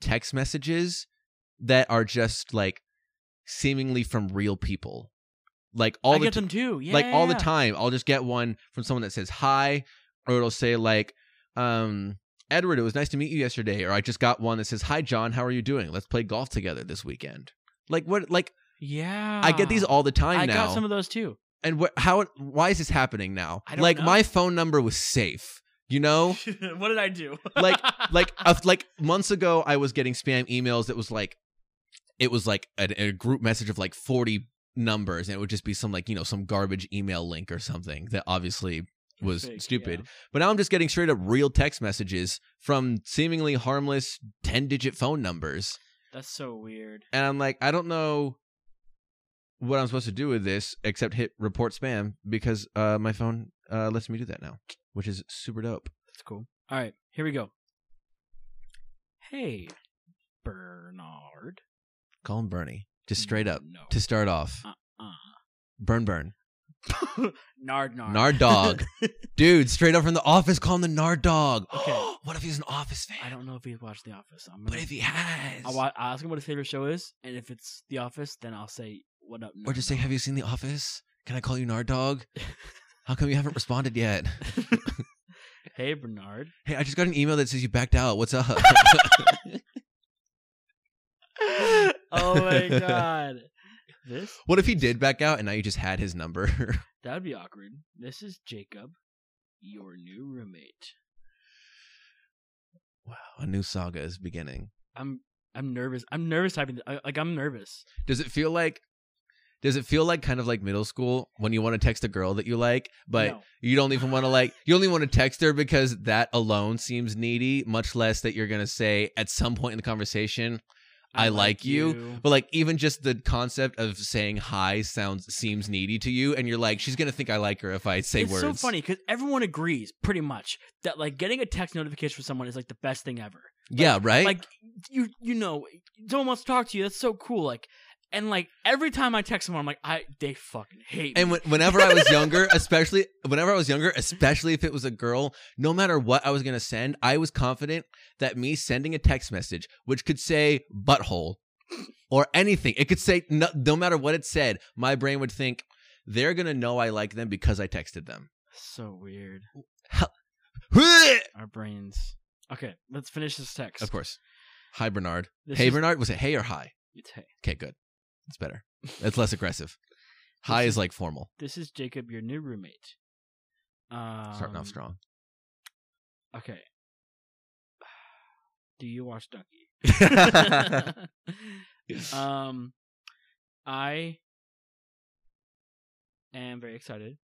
text messages that are just like seemingly from real people. Like all I the get t- them too. Yeah. like all the time i'll just get one from someone that says hi or it'll say like um edward it was nice to meet you yesterday or i just got one that says hi john how are you doing let's play golf together this weekend like what like Yeah. i get these all the time I now got some of those too. and what how why is this happening now I like know. my phone number was safe you know (laughs) what did I do? Like- (laughs) like uh, like months ago i was getting spam emails that was like it was like a, a group message of like 40 numbers and it would just be some like you know some garbage email link or something that obviously was Fake, stupid yeah. but now i'm just getting straight up real text messages from seemingly harmless 10 digit phone numbers That's so weird. and i'm like i don't know what i'm supposed to do with this except hit report spam because uh my phone uh lets me do that now which is super dope That's cool. All right, here we go. Hey, Bernard. call him bernie just straight up No. to start off Uh-uh. burn burn (laughs) Nard Nard. Nard dog. (laughs) Dude, straight up from the office, call him the Nard dog. (gasps) Okay. what if he's an office fan? I don't know if he's watched The Office. I'm But gonna, if he has, I'll, wa- I'll ask him what his favorite show is, and if it's The Office, then I'll say, "What up?" or just say, "Have you seen the office? Can I call you Nard dog? (laughs) How come you haven't responded yet? hey, Bernard. hey, I just got an email that says you backed out. What's up? oh my god. This what if he did back out and now you just had his number? (laughs) that would be awkward. This is Jacob, your new roommate. wow, a new saga is beginning. I'm I'm nervous. I'm nervous typing. I, like I'm nervous. Does it feel like? Does it feel like kind of like middle school when you want to text a girl that you like, but No. you don't even want to like you only want to text her because that alone seems needy, much less that you're gonna say at some point in the conversation, I, like, you. But like even just the concept of saying hi sounds seems needy to you, and you're like, she's gonna think I like her if I say words. it's words. so funny because everyone agrees pretty much that like getting a text notification from someone is like the best thing ever. Yeah, right. Like you you know someone wants to talk to you. That's so cool. Like And like every time I text someone, I'm like, I they fucking hate And me. when, whenever I was younger, (laughs) especially whenever I was younger, especially if it was a girl, no matter what I was gonna send, I was confident that me sending a text message, which could say butthole or anything, it could say no, no matter what it said, my brain would think they're gonna know I like them because I texted them. so weird. Our brains. Okay, let's finish this text. Of course. Hi Bernard. This hey is- Bernard. Was it hey or hi? It's hey. Okay, good. It's better. It's less aggressive. Hi This is is- like formal. This is Jacob, your new roommate. Um, Starting off strong. Okay. (sighs) Do you watch Dunkey? (laughs) (laughs) um, I am very excited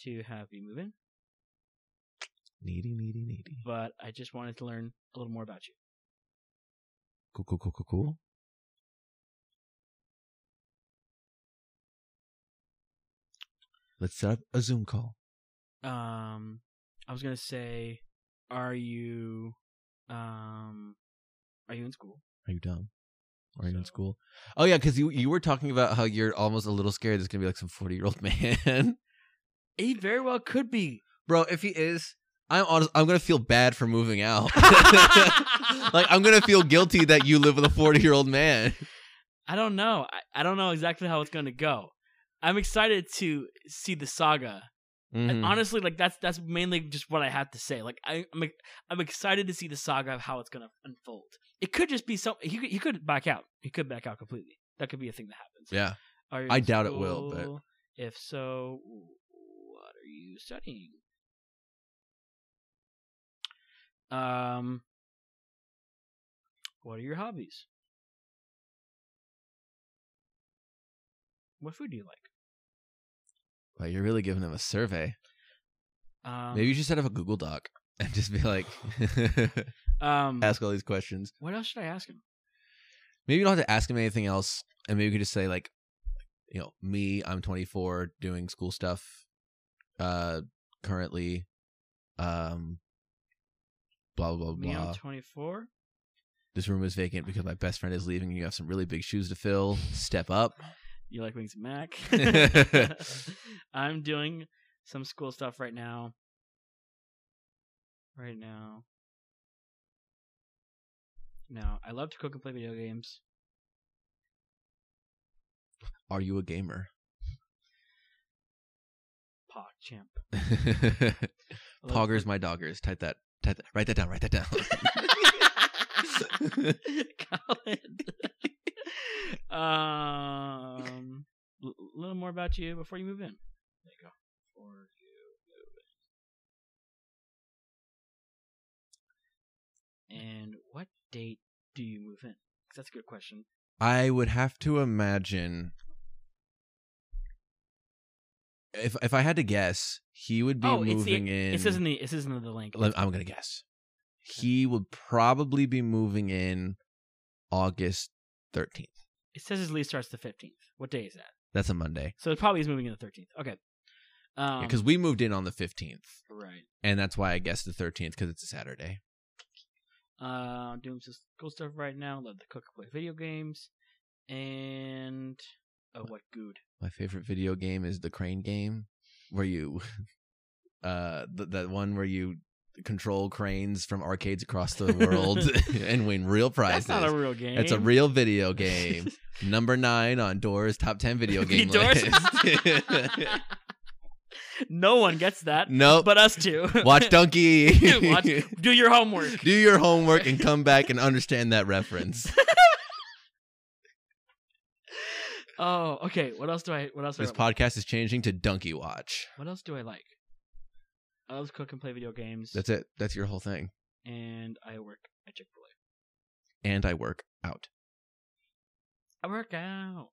to have you move in, needy, needy, needy. but I just wanted to learn a little more about you. Cool, cool, cool, cool, cool. Let's set up a Zoom call. Um, I was gonna say, are you, um, are you in school? Are you dumb? Are you in school? Oh yeah, because you you were talking about how you're almost a little scared. There's gonna be like some forty year old (laughs) man, He very well could be. bro. If he is, I'm honest. I'm gonna feel bad for moving out. (laughs) like I'm gonna feel guilty that you live with a forty year old man. (laughs) I don't know. I, I don't know exactly how it's going to go. I'm excited to see the saga. And Mhm. honestly, like that's that's mainly just what I have to say. Like I, I'm I'm excited to see the saga of how it's going to unfold. It could just be some. He could, he could back out. He could back out completely. That could be a thing that happens. yeah, Are I doubt it will, but- if so, what are you studying? Um, what are your hobbies? What food do you like? Wow, you're really giving him a survey. Um, Maybe you should set up a Google Doc (laughs) and just be like, (laughs) Um, ask all these questions. what else should I ask him? Maybe you don't have to ask him anything else, and maybe you could just say like, you know, me, I'm 24, doing school stuff, uh, currently, um, blah blah blah Me, blah. I'm 24. this room is vacant because my best friend is leaving, and you have some really big shoes to fill. Step up. You like wings mac? (laughs) (laughs) I'm doing some school stuff right now. Right now. Now, I love to cook and play video games. Are you a gamer? Pog champ. (laughs) Poggers, my doggers. Type that. Type that. Write that down. Write that down. Colin. Um, a little more about you before you move in. There you go. Before you move in. And what date do you move in? 'Cause that's a good question. I would have to imagine if if I had to guess, he would be oh, it's the, moving in. it says in the it says in the link. Let- I'm gonna guess. He would probably be moving in August 13th. It says his lease starts the fifteenth. What day is that? That's a Monday. So it probably is moving in the thirteenth. Okay. Um, Because we moved in on the 15th, right. and that's why I guess the 13th because it's a Saturday. Uh, doing some cool stuff right now. Love to cook, play video games, and oh, what good? My favorite video game is the Crane game, where you, (laughs) uh, th- that one where you control cranes from arcades across the (laughs) world (laughs) and win real prizes. That's not a real game. It's a real video game. (laughs) Number nine on Doors top ten video game list. no one gets that, nope. but us two. Watch Dunkey. Watch- do your homework. Do your homework and come back and understand that reference. Oh, okay. What else do I? What else? Do This podcast is changing to Dunkey Watch. what else do I like? I love to cook and play video games, That's it. That's your whole thing. and I work at Chick Fil A. And I work out. I work out.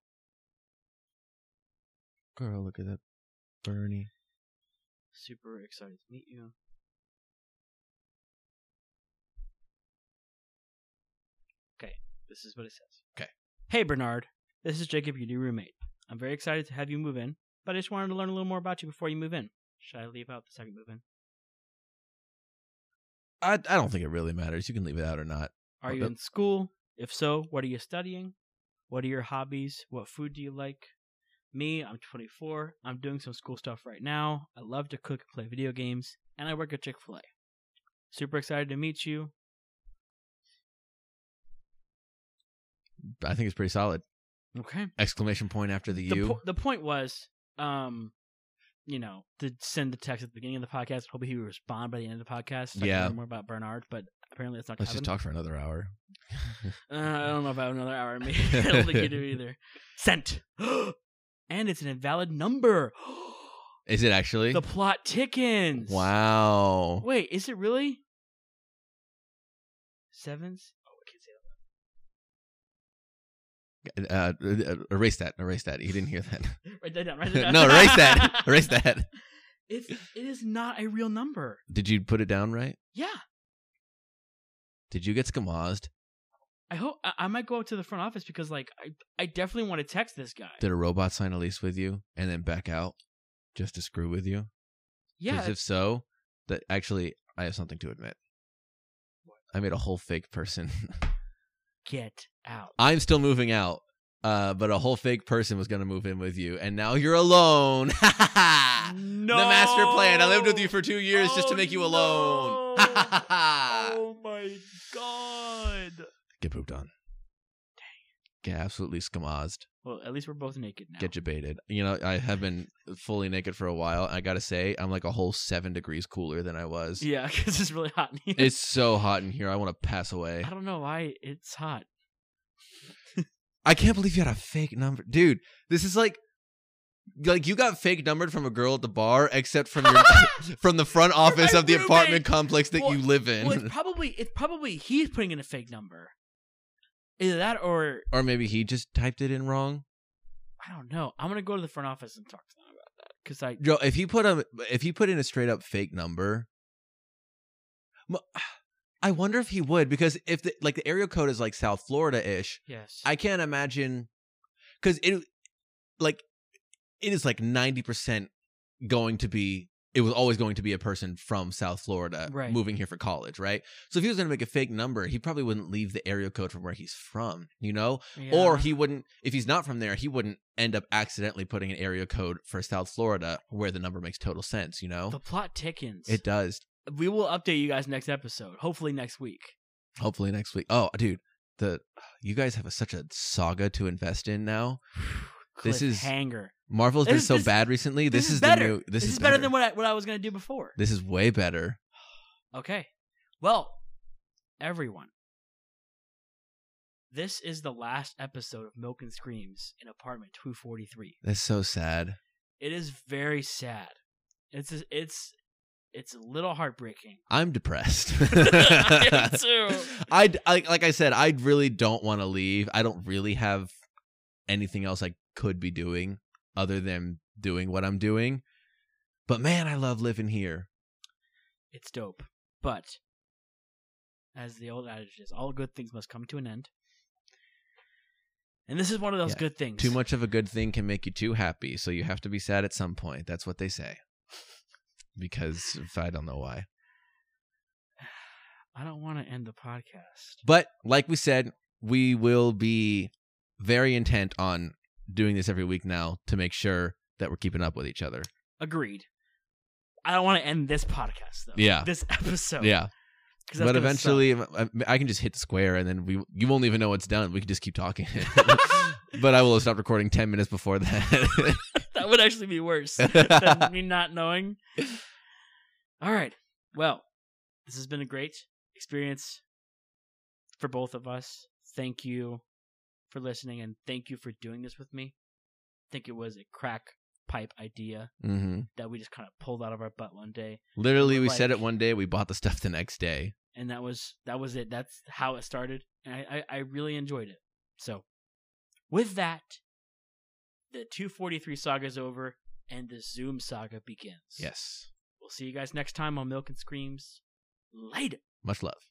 Girl, look at that. Bernie. Super excited to meet you. Okay, this is what it says. Okay. Hey Bernard, this is Jacob, your new roommate. I'm very excited to have you move in, but I just wanted to learn a little more about you before you move in. Should I leave out the second move in? I, I don't think it really matters. You can leave it out or not. Are you in school? If so, what are you studying? What are your hobbies? What food do you like? Me, I'm 24. I'm doing some school stuff right now. I love to cook and play video games, and I work at Chick fil A. Super excited to meet you. I think it's pretty solid. Okay. Exclamation point after the The, U. po- the point was, um, you know, to send the text at the beginning of the podcast. Hopefully, he would respond by the end of the podcast. so Yeah. more about Bernard, but apparently that's not. Let's just talk for another hour. Uh, I don't know if I have another hour me. (laughs) (laughs) I don't think you do either. Sent. (gasps) and it's an invalid number. (gasps) Is it actually? the plot tickens. wow. Wait, is it really? Sevens? Uh, uh, erase that. Erase that. You didn't hear that. (laughs) Write that down. Write (laughs) that down. no, erase that. (laughs) Erase that. It's it is not a real number. Did you put it down right? Yeah. Did you get skamazed? I hope I, I might go up to the front office because like I I definitely want to text this guy. Did a robot sign a lease with you and then back out just to screw with you? yeah. Because if so, that actually, I have something to admit. I made a whole fake person. Get out. I'm still moving out, uh, but a whole fake person was gonna move in with you, and now you're alone. no. (laughs) The master plan. I lived with you for two years just to Oh, make you alone. no. (laughs) oh my god. Get pooped on. Get absolutely skamazed. Well, at least we're both naked now. Get debated. You know, I have been fully naked for a while. I gotta say, I'm like a whole seven degrees cooler than I was. Yeah, (laughs) because it's really hot in here. It's so hot in here. I want to pass away. I don't know why it's hot. I can't believe you had a fake number, dude. This is like, like you got fake numbered from a girl at the bar, except from your (laughs) from the front office my of the roommate. apartment complex that Well- you live in, Well, it's probably it's probably he's putting in a fake number. Either that or or maybe he just typed it in wrong. I don't know. I'm gonna go to the front office and talk to them about that because I Joe, if he put a if he put in a straight up fake number, I wonder if he would because if the like the area code is like South Florida ish, yes I can't imagine because it like it is like ninety percent going to be it was always going to be a person from South Florida Right. moving here for college, right? So if he was going to make a fake number, he probably wouldn't leave the area code from where he's from, you know? Yeah. Or he wouldn't if he's not from there, he wouldn't end up accidentally putting an area code for South Florida where the number makes total sense, you know? the plot tickens. It does. we will update you guys next episode. Hopefully next week. Hopefully next week. Oh, dude, the you guys have a, such a saga to invest in now. (sighs) (sighs) (sighs) This is- hanger. Marvel's been This- so this- bad recently. This, is, better. the new. This, is, better than what I, what I was gonna do before. This is way better. (sighs) Okay. Well, everyone, this is the last episode of Milk and Screams in Apartment 243. That's so sad. It is very sad. It's it's it's a little heartbreaking. I'm depressed. (laughs) (laughs) I too. I like like I said, I really don't want to leave. I don't really have anything else I could be doing other than doing what I'm doing. But man, I love living here. It's dope. But as the old adage is, all good things must come to an end. And this is one of those Yeah. good things. Too much of a good thing can make you too happy, so you have to be sad at some point. That's what they say. (laughs) Because if I don't know why. (sighs) I don't want to end the podcast. But like we said, we will be very intent on doing this every week now to make sure that we're keeping up with each other. Agreed. I don't want to end this podcast though. Yeah. This episode. Yeah. But eventually. I, I can just hit square and then we you won't even know what's done. We can just keep talking. (laughs) (laughs) but I will stop recording 10 minutes before that. (laughs) that would actually be worse than me not knowing. All right. Well, this has been a great experience for both of us. Thank you for listening and thank you for doing this with me. I think it was a crack pipe idea hmm that we just kind of pulled out of our butt one day Literally, we Like- said it one day. We bought the stuff the next day. and that was that was it. That's how it started. And I, I, I really enjoyed it. So with that, the 243 saga is over and the Zoom saga begins. Yes. We'll see you guys next time on Milk and Screams. Later. Much love.